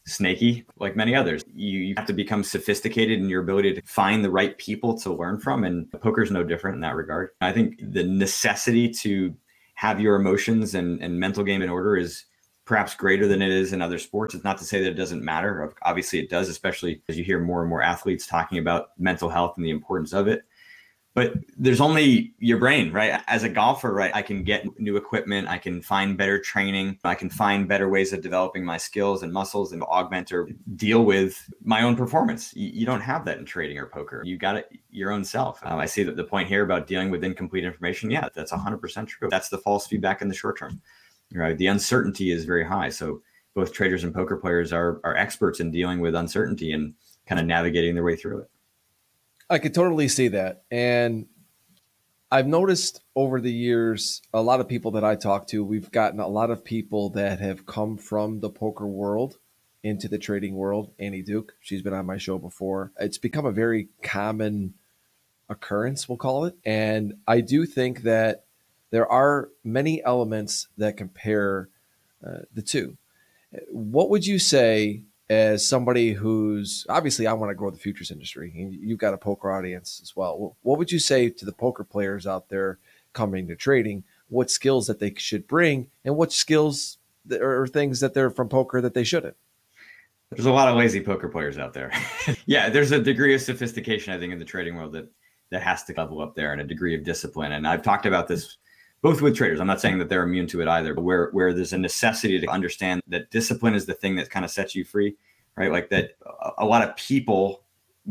snaky like many others. You, you, have to become sophisticated in your ability to find the right people to learn from. And poker is no different in that regard. I think the necessity to have your emotions and, and mental game in order is perhaps greater than it is in other sports. It's not to say that it doesn't matter. Obviously, it does, especially as you hear more and more athletes talking about mental health and the importance of it but there's only your brain, right? As a golfer, right, I can get new equipment, I can find better training, I can find better ways of developing my skills and muscles and augment or deal with my own performance. You, don't have that in trading or poker. You got it your own self. Um, I see that the point here about dealing with incomplete information, yeah, that's 100% true. That's the false feedback in the short term. Right? The uncertainty is very high. So both traders and poker players are are experts in dealing with uncertainty and kind of navigating their way through it. I could totally see that. And I've noticed over the years, a lot of people that I talk to, we've gotten a lot of people that have come from the poker world into the trading world. Annie Duke, she's been on my show before. It's become a very common occurrence, we'll call it. And I do think that there are many elements that compare uh, the two. What would you say as somebody who's obviously I want to grow the futures industry, you've got a poker audience as well. What would you say to the poker players out there coming to trading? What skills that they should bring, and what skills or things that they're from poker that they shouldn't? There's a lot of lazy poker players out there. yeah, there's a degree of sophistication I think in the trading world that that has to level up there, and a degree of discipline. And I've talked about this both with traders. I'm not saying that they're immune to it either, but where where there's a necessity to understand that discipline is the thing that kind of sets you free, right? Like that a lot of people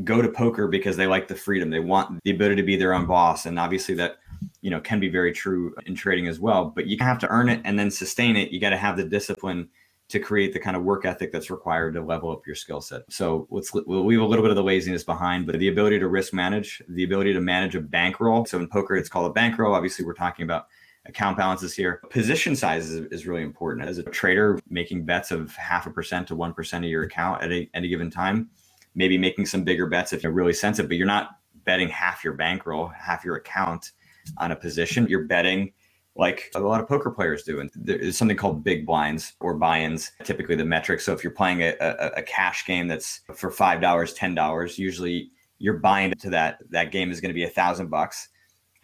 go to poker because they like the freedom. They want the ability to be their own boss. And obviously that, you know, can be very true in trading as well. But you have to earn it and then sustain it. You got to have the discipline to create the kind of work ethic that's required to level up your skill set. So let's we'll leave a little bit of the laziness behind, but the ability to risk manage, the ability to manage a bankroll. So in poker, it's called a bankroll. Obviously, we're talking about account balances here. Position size is, is really important. As a trader, making bets of half a percent to 1% of your account at a, any given time, maybe making some bigger bets if you're really sensitive, but you're not betting half your bankroll, half your account on a position. You're betting like a lot of poker players do. And there's something called big blinds or buy-ins, typically the metric. So if you're playing a, a, a cash game that's for $5, $10, usually you're buying to that, that game is going to be a thousand bucks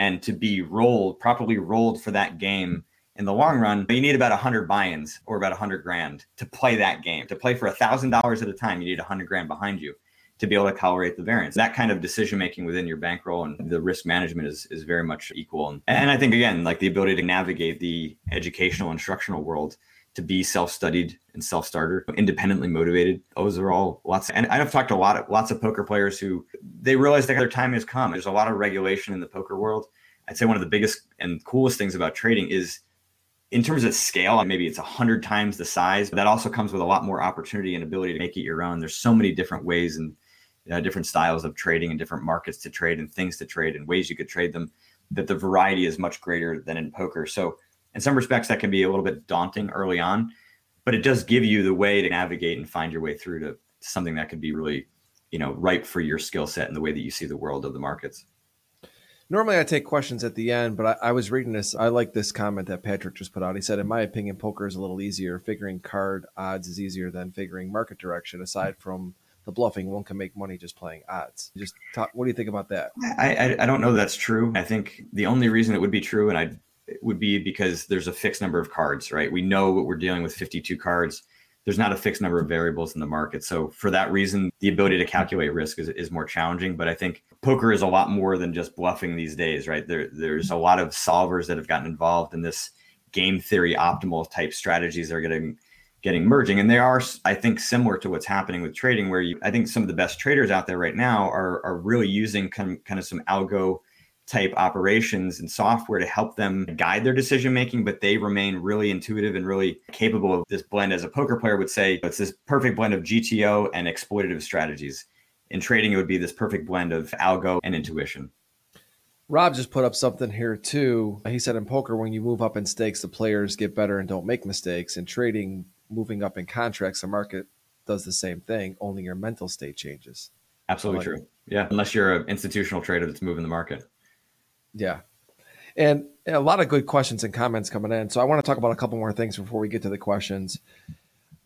and to be rolled properly rolled for that game in the long run you need about 100 buy-ins or about 100 grand to play that game. To play for a thousand dollars at a time you need 100 grand behind you to be able to tolerate the variance. That kind of decision making within your bankroll and the risk management is, is very much equal. And, and i think again like the ability to navigate the educational instructional world to be self-studied and self-starter, independently motivated. Those are all lots. Of, and I've talked to a lot of lots of poker players who they realize that their time has come. There's a lot of regulation in the poker world. I'd say one of the biggest and coolest things about trading is in terms of scale, maybe it's a hundred times the size, but that also comes with a lot more opportunity and ability to make it your own. There's so many different ways and uh, different styles of trading and different markets to trade and things to trade and ways you could trade them that the variety is much greater than in poker. So in some respects, that can be a little bit daunting early on, but it does give you the way to navigate and find your way through to something that could be really, you know, ripe for your skill set and the way that you see the world of the markets. Normally, I take questions at the end, but I, I, was reading this. I like this comment that Patrick just put out. He said, "In my opinion, poker is a little easier. Figuring card odds is easier than figuring market direction. Aside from the bluffing, one can make money just playing odds. Just talk. What do you think about that? I, I, I don't know that's true. I think the only reason it would be true, and I would be because there's a fixed number of cards, right? We know what we're dealing with 52 cards there's not a fixed number of variables in the market. So for that reason, the ability to calculate risk is, is more challenging. But I think poker is a lot more than just bluffing these days, right? There, there's a lot of solvers that have gotten involved in this game theory optimal type strategies that are getting getting merging and they are i think similar to what's happening with trading where you i think some of the best traders out there right now are are really using kind of, kind of some algo type operations and software to help them guide their decision making, but they remain really intuitive and really capable of this blend. As a poker player would say, it's this perfect blend of GTO and exploitative strategies. In trading, it would be this perfect blend of algo and intuition. Rob just put up something here too. He said in poker, when you move up in stakes, the players get better and don't make mistakes. In trading, moving up in contracts, the market does the same thing, only your mental state changes. Absolutely like true. Yeah. Unless you're an institutional trader that's moving the market. Yeah. And a lot of good questions and comments coming in. So I want to talk about a couple more things before we get to the questions.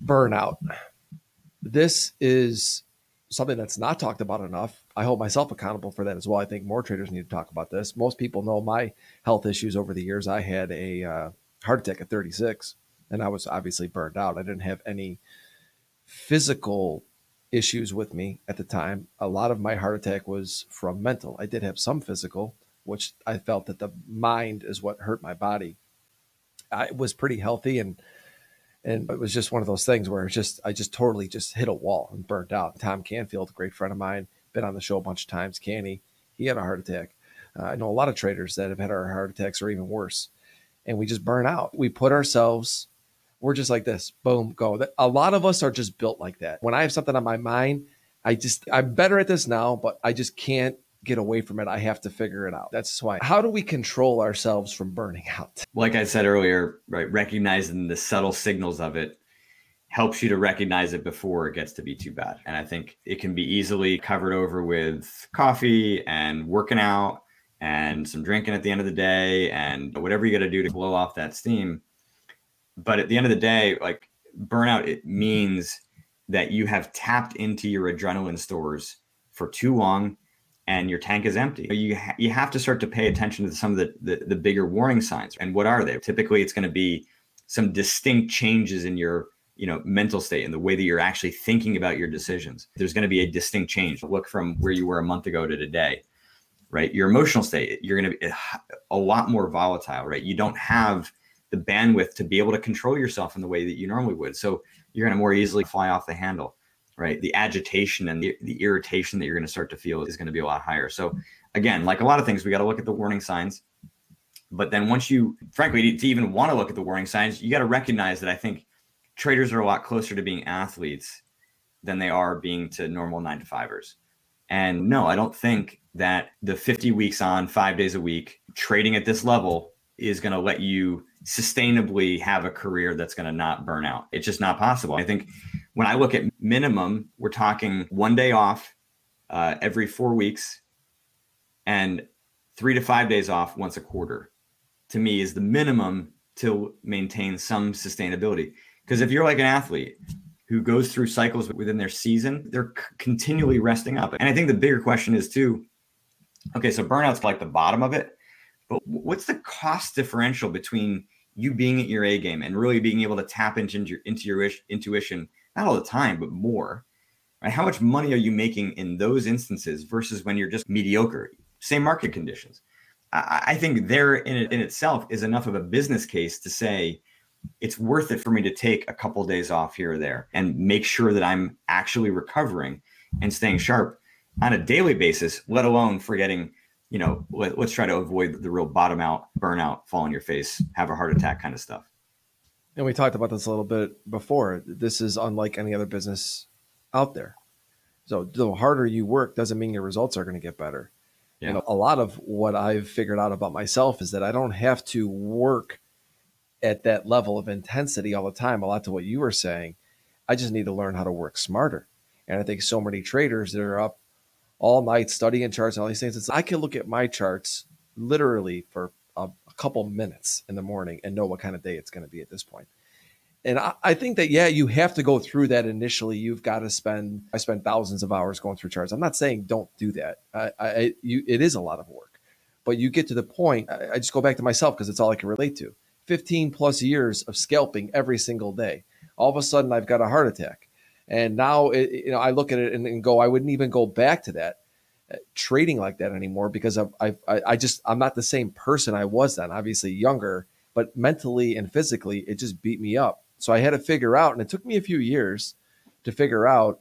Burnout. This is something that's not talked about enough. I hold myself accountable for that as well. I think more traders need to talk about this. Most people know my health issues over the years. I had a uh, heart attack at 36, and I was obviously burned out. I didn't have any physical issues with me at the time. A lot of my heart attack was from mental. I did have some physical, which I felt that the mind is what hurt my body. I was pretty healthy and and it was just one of those things where it's just I just totally just hit a wall and burnt out. Tom Canfield, a great friend of mine, been on the show a bunch of times. Canny, he had a heart attack. Uh, I know a lot of traders that have had our heart attacks or even worse, and we just burn out. We put ourselves, we're just like this, boom, go. A lot of us are just built like that. When I have something on my mind, I just I'm better at this now, but I just can't get away from it. I have to figure it out. That's why. How do we control ourselves from burning out? Like I said earlier, right, recognizing the subtle signals of it helps you to recognize it before it gets to be too bad. And I think it can be easily covered over with coffee and working out and some drinking at the end of the day and whatever you got to do to blow off that steam. But at the end of the day, like burnout, it means that you have tapped into your adrenaline stores for too long and your tank is empty. You ha- you have to start to pay attention to some of the, the, the bigger warning signs. And what are they? Typically, it's going to be some distinct changes in your you know mental state and the way that you're actually thinking about your decisions. There's going to be a distinct change. Look from where you were a month ago to today, right? Your emotional state you're going to be eh, a lot more volatile, right? You don't have the bandwidth to be able to control yourself in the way that you normally would. So you're going to more easily fly off the handle right? The agitation and the, the irritation that you're going to start to feel is going to be a lot higher. So, again, like a lot of things, we got to look at the warning signs. But then once you, frankly, to even want to look at the warning signs, you got to recognize that I think traders are a lot closer to being athletes than they are being to normal nine to fivers. And no, I don't think that the 50 weeks on, five days a week, trading at this level is going to let you sustainably have a career that's going to not burn out. It's just not possible. I think when I look at minimum, we're talking one day off uh, every four weeks and three to five days off once a quarter. To me, is the minimum to maintain some sustainability. Because if you're like an athlete who goes through cycles within their season, they're c- continually resting up. And I think the bigger question is too. Okay, so burnout's like the bottom of it, but what's the cost differential between you being at your A game and really being able to tap into your into your intuition not all the time, but more. Right? How much money are you making in those instances versus when you're just mediocre? Same market conditions. I, I think there in, in itself is enough of a business case to say it's worth it for me to take a couple of days off here or there and make sure that I'm actually recovering and staying sharp on a daily basis, let alone forgetting, you know, let, us try to avoid the real bottom out, burnout, fall on your face, have a heart attack kind of stuff. And we talked about this a little bit before. This is unlike any other business out there. So the harder you work doesn't mean your results are going to get better. Yeah. Know, a lot of what I've figured out about myself is that I don't have to work at that level of intensity all the time. A lot to what you were saying. I just need to learn how to work smarter. And I think so many traders that are up all night studying charts and all these things. It's, I can look at my charts literally for a, couple minutes in the morning and know what kind of day it's going to be at this point. And I, I, think that yeah, you have to go through that initially. You've got to spend. I spend thousands of hours going through charts. I'm not saying don't do that. I, I you, it is a lot of work, but you get to the point. I, I just go back to myself because it's all I can relate to. 15 plus years of scalping every single day. All of a sudden, I've got a heart attack, and now it, you know I look at it and, and, go, I wouldn't even go back to that trading like that anymore because I, I I just I'm not the same person I was then. Obviously younger, but mentally and physically, it just beat me up so I had to figure out, and it took me a few years to figure out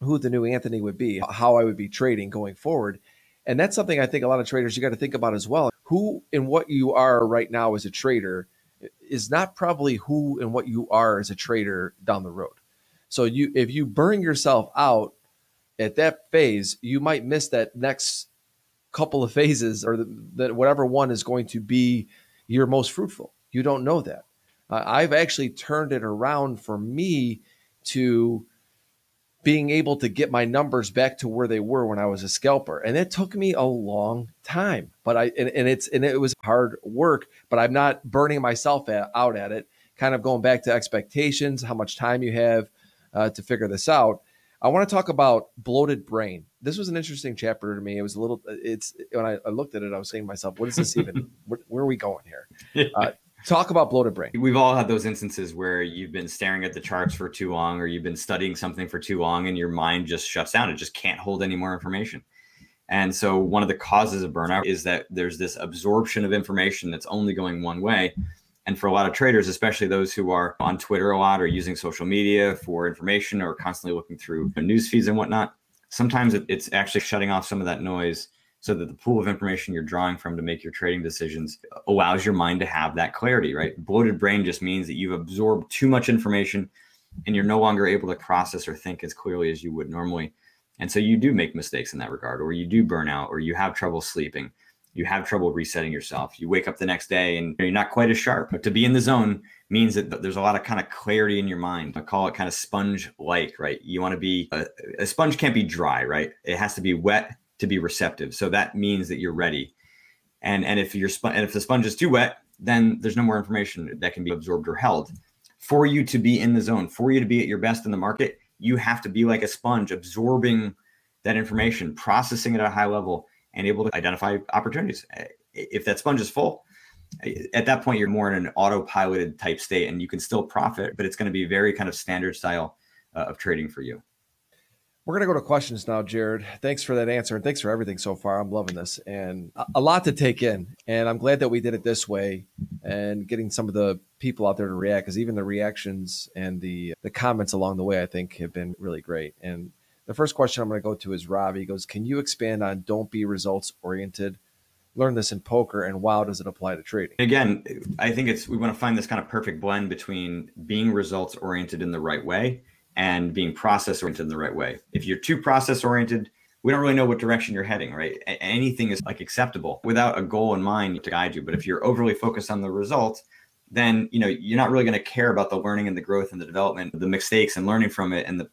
who the new Anthony would be, how I would be trading going forward. And that's something I think a lot of traders you got to think about as well. Who and what you are right now as a trader is not probably who and what you are as a trader down the road. So you if you burn yourself out at that phase, you might miss that next couple of phases or that whatever one is going to be your most fruitful. You don't know that uh, I've actually turned it around for me to being able to get my numbers back to where they were when I was a scalper. And it took me a long time, but I, and, and it's, and it was hard work, but I'm not burning myself at, out at it. Kind of going back to expectations, how much time you have uh, to figure this out. I want to talk about bloated brain. This was an interesting chapter to me. It was a little, it's when I, I looked at it, I was saying to myself, what is this even? where, where, are we going here? Uh, Talk about bloated brain. We've all had those instances where you've been staring at the charts for too long or you've been studying something for too long and your mind just shuts down. It just can't hold any more information. And so, one of the causes of burnout is that there's this absorption of information that's only going one way. And for a lot of traders, especially those who are on Twitter a lot or using social media for information or constantly looking through news feeds and whatnot, sometimes it's actually shutting off some of that noise so that the pool of information you're drawing from to make your trading decisions allows your mind to have that clarity, right? Bloated brain just means that you've absorbed too much information and you're no longer able to process or think as clearly as you would normally. And so you do make mistakes in that regard, or you do burn out, or you have trouble sleeping, you have trouble resetting yourself. You wake up the next day and you're not quite as sharp. But to be in the zone means that there's a lot of kind of clarity in your mind. I call it kind of sponge like, right? You want to be a, a sponge can't be dry, right? It has to be wet to be receptive. So that means that you're ready. And and if you're and if the sponge is too wet, then there's no more information that can be absorbed or held. For you to be in the zone, for you to be at your best in the market, you have to be like a sponge, absorbing that information, processing it at a high level, and able to identify opportunities. If that sponge is full, at that point you're more in an autopiloted type state, and you can still profit, but it's going to be very kind of standard style uh, of trading for you. We're going to go to questions now, Jared. Thanks for that answer and thanks for everything so far. I'm loving this and a lot to take in. And I'm glad that we did it this way and getting some of the people out there to react because even the reactions and the the comments along the way, I think, have been really great. And the first question I'm going to go to is Rob. He goes, Can you expand on don't be results oriented? Learn this in poker and wow, does it apply to trading? Again, I think it's we want to find this kind of perfect blend between being results oriented in the right way and being process oriented in the right way. If you're too process oriented, we don't really know what direction you're heading, right? Anything is like acceptable without a goal in mind to guide you. But if you're overly focused on the result, then you know you're not really going to care about the learning and the growth and the development, the mistakes and learning from it, and the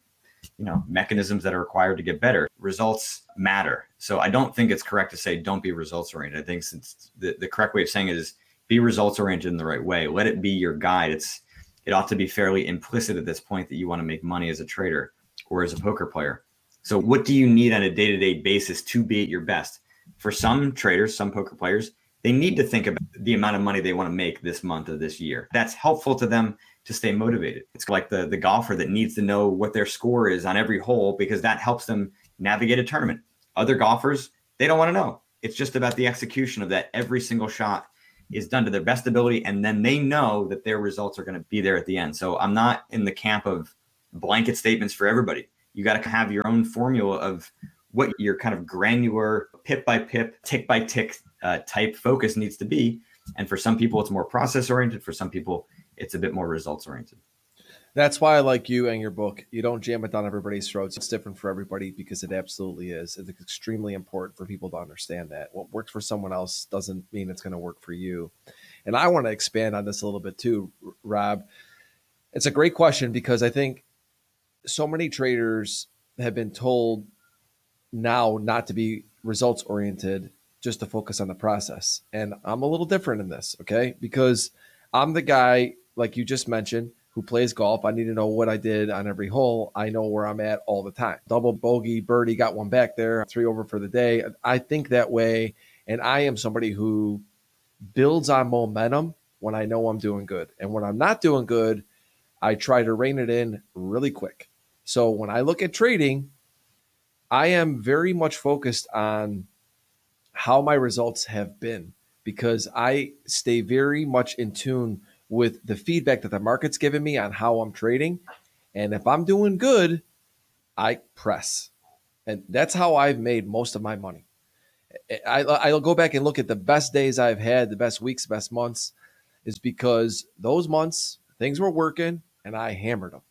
you know mechanisms that are required to get better. Results matter. So I don't think it's correct to say don't be results oriented. I think since the, the correct way of saying it is be results oriented in the right way. Let it be your guide. It's it ought to be fairly implicit at this point that you want to make money as a trader or as a poker player. So, what do you need on a day to day basis to be at your best? For some traders, some poker players, they need to think about the amount of money they want to make this month or this year. That's helpful to them to stay motivated. It's like the, the golfer that needs to know what their score is on every hole because that helps them navigate a tournament. Other golfers, they don't want to know. It's just about the execution of that every single shot is done to their best ability and then they know that their results are going to be there at the end so i'm not in the camp of blanket statements for everybody you got to have your own formula of what your kind of granular pip by pip tick by tick uh, type focus needs to be and for some people it's more process oriented for some people it's a bit more results oriented That's why I like you and your book. You don't jam it down everybody's throats. It's different for everybody because it absolutely is. It's extremely important for people to understand that. What works for someone else doesn't mean it's going to work for you. And I want to expand on this a little bit too, Rob. It's a great question because I think so many traders have been told now not to be results oriented, just to focus on the process. And I'm a little different in this, okay? Because I'm the guy, like you just mentioned, who plays golf. I need to know what I did on every hole. I know where I'm at all the time. Double bogey, birdie, got one back there, three over for the day. I think that way. And I am somebody who builds on momentum when I know I'm doing good. And when I'm not doing good, I try to rein it in really quick. So when I look at trading, I am very much focused on how my results have been because I stay very much in tune with the feedback that the market's giving me on how I'm trading. And if I'm doing good, I press. And that's how I've made most of my money. I, I'll go back and look at the best days I've had, the best weeks, best months, is because those months things were working and I hammered them.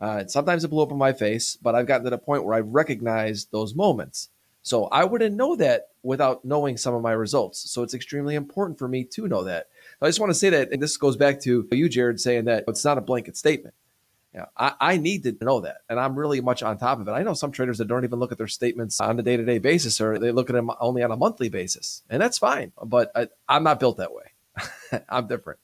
Uh, sometimes it blew up in my face, but I've gotten to the point where I've recognized those moments. So I wouldn't know that without knowing some of my results. So it's extremely important for me to know that. I just want to say that, and this goes back to you, Jared, saying that it's not a blanket statement. Yeah, I, I, need to know that, and I'm really much on top of it. I know some traders that don't even look at their statements on a day to day basis, or they look at them only on a monthly basis, and that's fine. But I, I'm not built that way. I'm different.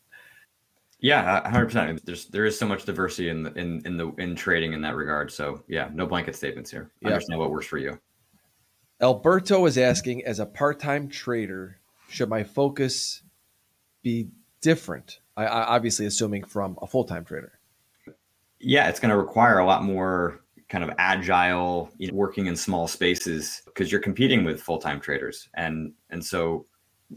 Yeah, hundred percent. There's there is so much diversity in the, in in the in trading in that regard. So yeah, no blanket statements here. Yeah. Understand what works for you. Alberto is asking, as a part time trader, should my focus be different? I, I obviously assuming from a full time trader. Yeah, it's going to require a lot more kind of agile, you know, working in small spaces because you're competing with full time traders, and and so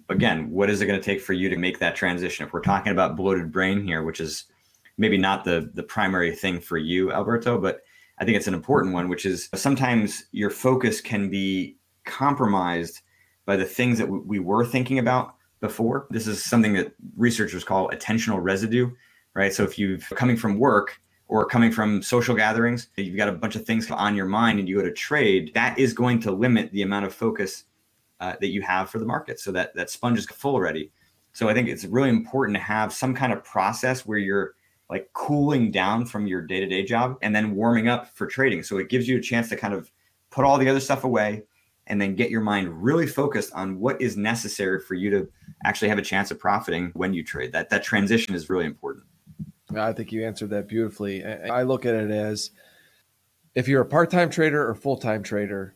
again, what is it going to take for you to make that transition? If we're talking about bloated brain here, which is maybe not the the primary thing for you, Alberto, but I think it's an important one, which is sometimes your focus can be compromised by the things that we were thinking about before. This is something that researchers call attentional residue, right? So if you've coming from work or coming from social gatherings, you've got a bunch of things on your mind and you go to trade, that is going to limit the amount of focus uh, that you have for the market. So that that sponge is full already. So I think it's really important to have some kind of process where you're like cooling down from your day-to-day job and then warming up for trading. So it gives you a chance to kind of put all the other stuff away and then get your mind really focused on what is necessary for you to actually have a chance of profiting when you trade. That that transition is really important. I think you answered that beautifully. I look at it as if you're a part-time trader or full-time trader,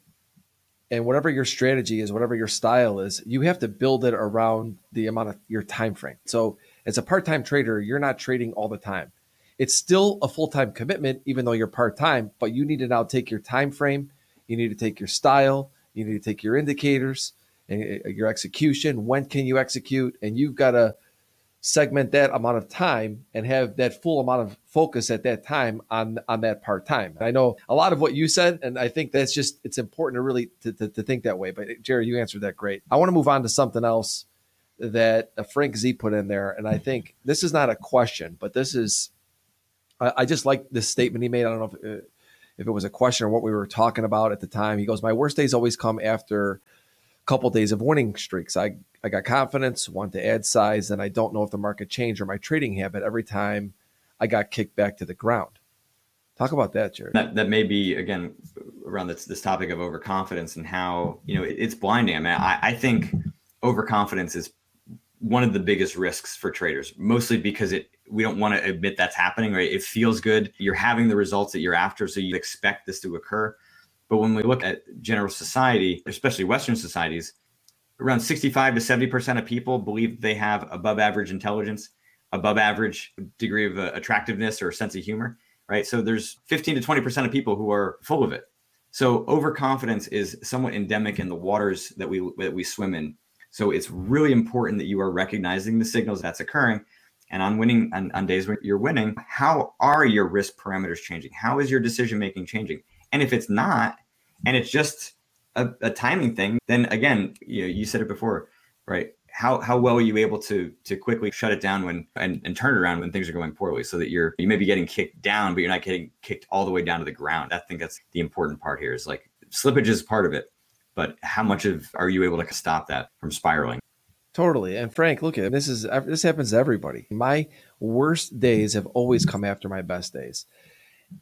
and whatever your strategy is, whatever your style is, you have to build it around the amount of your time frame. So as a part-time trader, you're not trading all the time. It's still a full-time commitment, even though you're part-time, but you need to now take your time frame, you need to take your style, you need to take your indicators and uh, your execution. When can you execute? And you've got to segment that amount of time and have that full amount of focus at that time on on that part time. I know a lot of what you said, and I think that's just it's important to really to, to, to think that way. But Jerry, you answered that great. I want to move on to something else that uh, Frank Z put in there, and I think this is not a question, but this is I, I just like this statement he made. I don't know if, uh, if it was a question or what we were talking about at the time. He goes, "My worst days always come after." Couple days of winning streaks. I, I got confidence, want to add size, and I don't know if the market changed or my trading habit every time I got kicked back to the ground. Talk about that, Jared. That, that may be, again, around this, this topic of overconfidence and how, you know, it, it's blinding. I mean, I, I think overconfidence is one of the biggest risks for traders, mostly because it we don't want to admit that's happening, right? It feels good. You're having the results that you're after, so you expect this to occur. But when we look at general society, especially Western societies, around 65 to 70% of people believe they have above average intelligence, above average degree of uh, attractiveness or sense of humor, right? So there's 15 to 20% of people who are full of it. So overconfidence is somewhat endemic in the waters that we that we swim in. So it's really important that you are recognizing the signals that's occurring. And on winning on, on days when you're winning, how are your risk parameters changing? How is your decision making changing? And if it's not, and it's just a, a timing thing, then again, you, you said it before, right? how how well are you able to to quickly shut it down when and, and turn it around when things are going poorly so that you're you may be getting kicked down but you're not getting kicked all the way down to the ground i think that's the important part here is like slippage is part of it but how much of are you able to stop that from spiraling Totally. And Frank, look at this is this happens to everybody. My worst days have always come after my best days.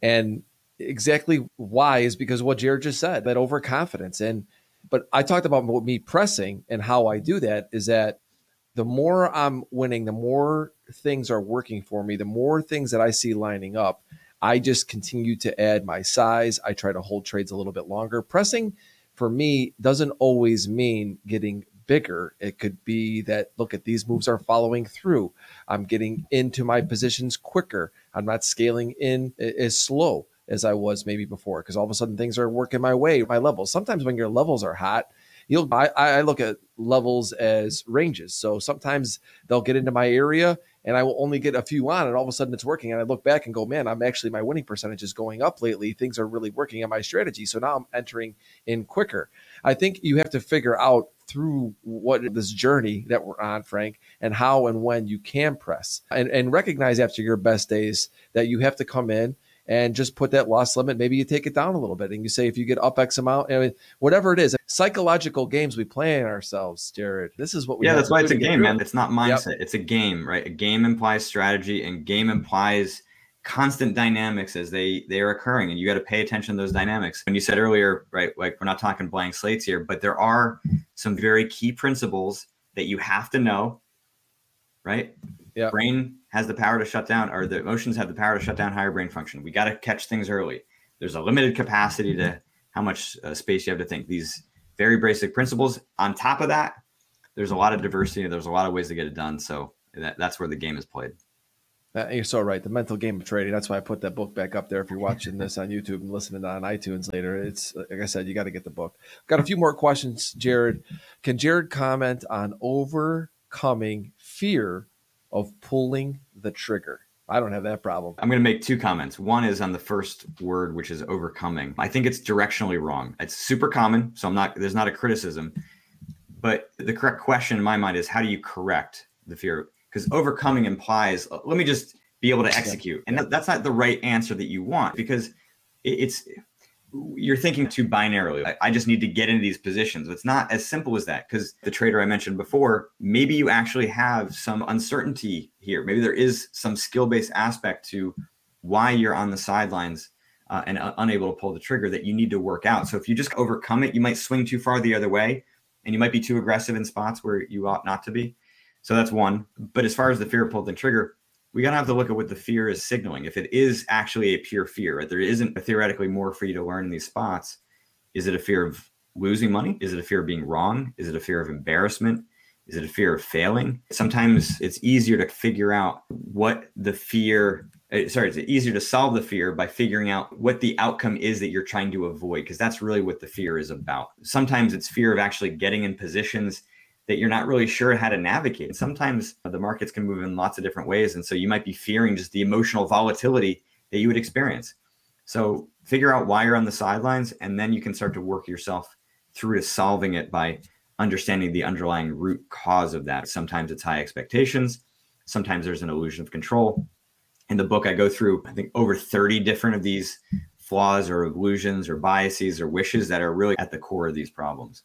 And exactly why is because what Jared just said, that overconfidence. And but I talked about me pressing and how I do that is that the more I'm winning, the more things are working for me, the more things that I see lining up, I just continue to add my size. I try to hold trades a little bit longer. Pressing for me doesn't always mean getting bigger. It could be that, look at these moves are following through. I'm getting into my positions quicker. I'm not scaling in as slow as I was maybe before because all of a sudden things are working my way, my levels. Sometimes when your levels are hot, you'll I, I look at levels as ranges. So sometimes they'll get into my area and I will only get a few on, and all of a sudden it's working. And I look back and go, man, I'm actually my winning percentage is going up lately. Things are really working on my strategy. So now I'm entering in quicker. I think you have to figure out through what this journey that we're on, Frank, and how and when you can press and, and recognize after your best days that you have to come in and just put that loss limit. Maybe you take it down a little bit and you say, if you get up X amount, I mean, whatever it is, psychological games we play in ourselves, Jared. This is what we Yeah, that's why it's a game, man. It's not mindset. Yep. It's a game, right? A game implies strategy and game implies constant dynamics as they they are occurring and you got to pay attention to those dynamics and you said earlier right like we're not talking blank slates here but there are some very key principles that you have to know right yeah brain has the power to shut down or the emotions have the power to shut down higher brain function we got to catch things early there's a limited capacity to how much uh, space you have to think these very basic principles on top of that there's a lot of diversity there's a lot of ways to get it done so that, that's where the game is played you're so right. The mental game of trading. That's why I put that book back up there. If you're watching this on YouTube and listening on iTunes later, it's like I said, you got to get the book. Got a few more questions, Jared. Can Jared comment on overcoming fear of pulling the trigger? I don't have that problem. I'm going to make two comments. One is on the first word, which is overcoming. I think it's directionally wrong. It's super common, so I'm not. There's not a criticism, but the correct question in my mind is how do you correct the fear? because overcoming implies let me just be able to execute and that, that's not the right answer that you want because it's you're thinking too binarily. I, just need to get into these positions. It's not as simple as that because the trader i mentioned before maybe you actually have some uncertainty here. Maybe there is some skill-based aspect to why you're on the sidelines uh, and uh, unable to pull the trigger that you need to work out. So if you just overcome it you might swing too far the other way and you might be too aggressive in spots where you ought not to be. So that's one. But as far as the fear of pulling the trigger, we gotta have to look at what the fear is signaling. If it is actually a pure fear, right? There isn't theoretically more for you to learn in these spots. Is it a fear of losing money? Is it a fear of being wrong? Is it a fear of embarrassment? Is it a fear of failing? Sometimes it's easier to figure out what the fear uh, sorry, it's easier to solve the fear by figuring out what the outcome is that you're trying to avoid, because that's really what the fear is about. Sometimes it's fear of actually getting in positions that you're not really sure how to navigate. And sometimes the markets can move in lots of different ways. And so you might be fearing just the emotional volatility that you would experience. So figure out why you're on the sidelines, and then you can start to work yourself through to solving it by understanding the underlying root cause of that. Sometimes it's high expectations, sometimes there's an illusion of control. In the book, I go through, I think, over 30 different of these flaws or illusions or biases or wishes that are really at the core of these problems.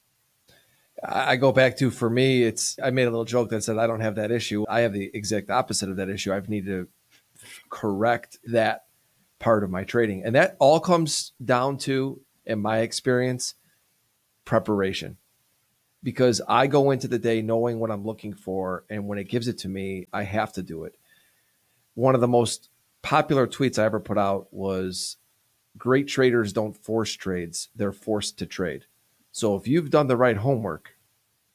I go back to for me, it's I made a little joke that said I don't have that issue. I have the exact opposite of that issue. I've needed to correct that part of my trading. And that all comes down to, in my experience, preparation. Because I go into the day knowing what I'm looking for, and when it gives it to me, I have to do it. One of the most popular tweets I ever put out was great traders don't force trades, they're forced to trade. So if you've done the right homework,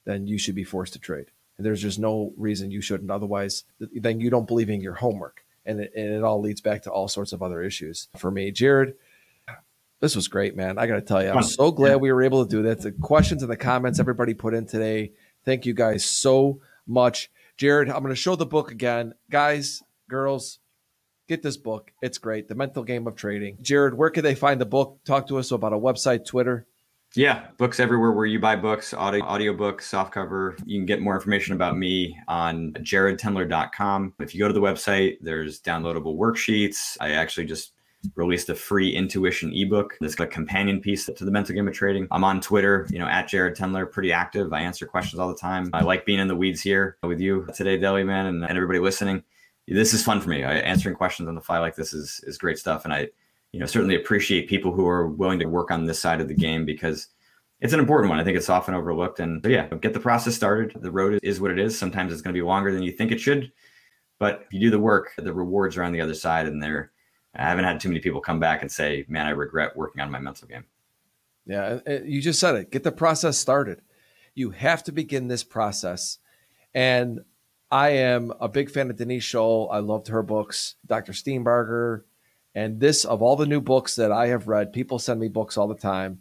then you should be forced to trade. And there's just no reason you shouldn't. Otherwise, then you don't believe in your homework. And it, and it all leads back to all sorts of other issues. For me, Jared, this was great, man. I got to tell you, I'm so glad we were able to do that. The questions and the comments everybody put in today. Thank you guys so much. Jared, I'm going to show the book again. Guys, girls, get this book. It's great. The Mental Game of Trading. Jared, where can they find the book? Talk to us about a website, Twitter. Yeah, books everywhere where you buy books, audio audiobook, softcover. You can get more information about me on jaredtendler.com. If you go to the website, there's downloadable worksheets. I actually just released a free intuition ebook. That's a companion piece to the mental game of trading. I'm on Twitter, you know, at Jared Tendler, pretty active. I answer questions all the time. I like being in the weeds here with you today, Deli Man, and, and everybody listening. This is fun for me. I, answering questions on the fly like this is is great stuff, and I you know certainly appreciate people who are willing to work on this side of the game because it's an important one. I think it's often overlooked. And so yeah, get the process started. The road is what it is. Sometimes it's going to be longer than you think it should, but if you do the work, the rewards are on the other side. And there, I haven't had too many people come back and say, "Man, I regret working on my mental game." Yeah, you just said it. Get the process started. You have to begin this process. And I am a big fan of Denise Shull. I loved her books, Dr. Steenbarger, and this, of all the new books that I have read, people send me books all the time.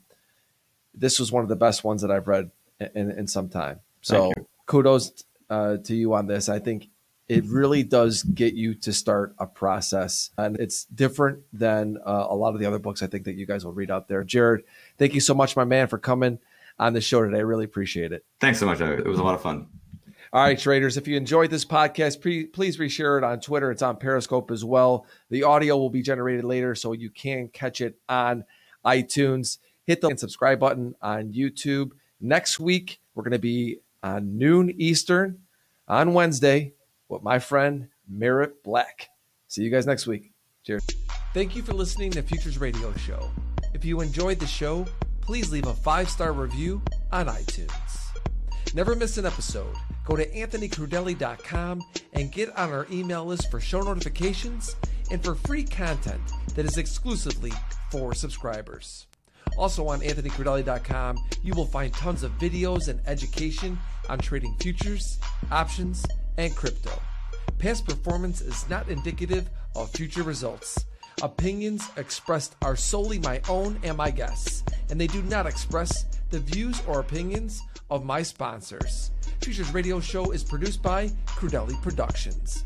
This was one of the best ones that I've read in, in some time. So kudos uh, to you on this. I think it really does get you to start a process, and it's different than uh, a lot of the other books I think that you guys will read out there. Jared, thank you so much, my man, for coming on the show today. I really appreciate it. Thanks so much. It was a lot of fun. All right, traders, if you enjoyed this podcast, pre- please reshare it on Twitter. It's on Periscope as well. The audio will be generated later, so you can catch it on iTunes. Hit the subscribe button on YouTube. Next week, we're going to be on noon Eastern on Wednesday with my friend Merritt Black. See you guys next week. Cheers. Thank you for listening to Futures Radio Show. If you enjoyed the show, please leave a five star review on iTunes. Never miss an episode. Go to anthonycrudele.com and get on our email list for show notifications and for free content that is exclusively for subscribers. Also on anthonycrudele.com, you will find tons of videos and education on trading futures, options, and crypto. Past performance is not indicative of future results. Opinions expressed are solely my own and my guests, and they do not express the views or opinions of my sponsors. Futures Radio Show is produced by Crudele Productions.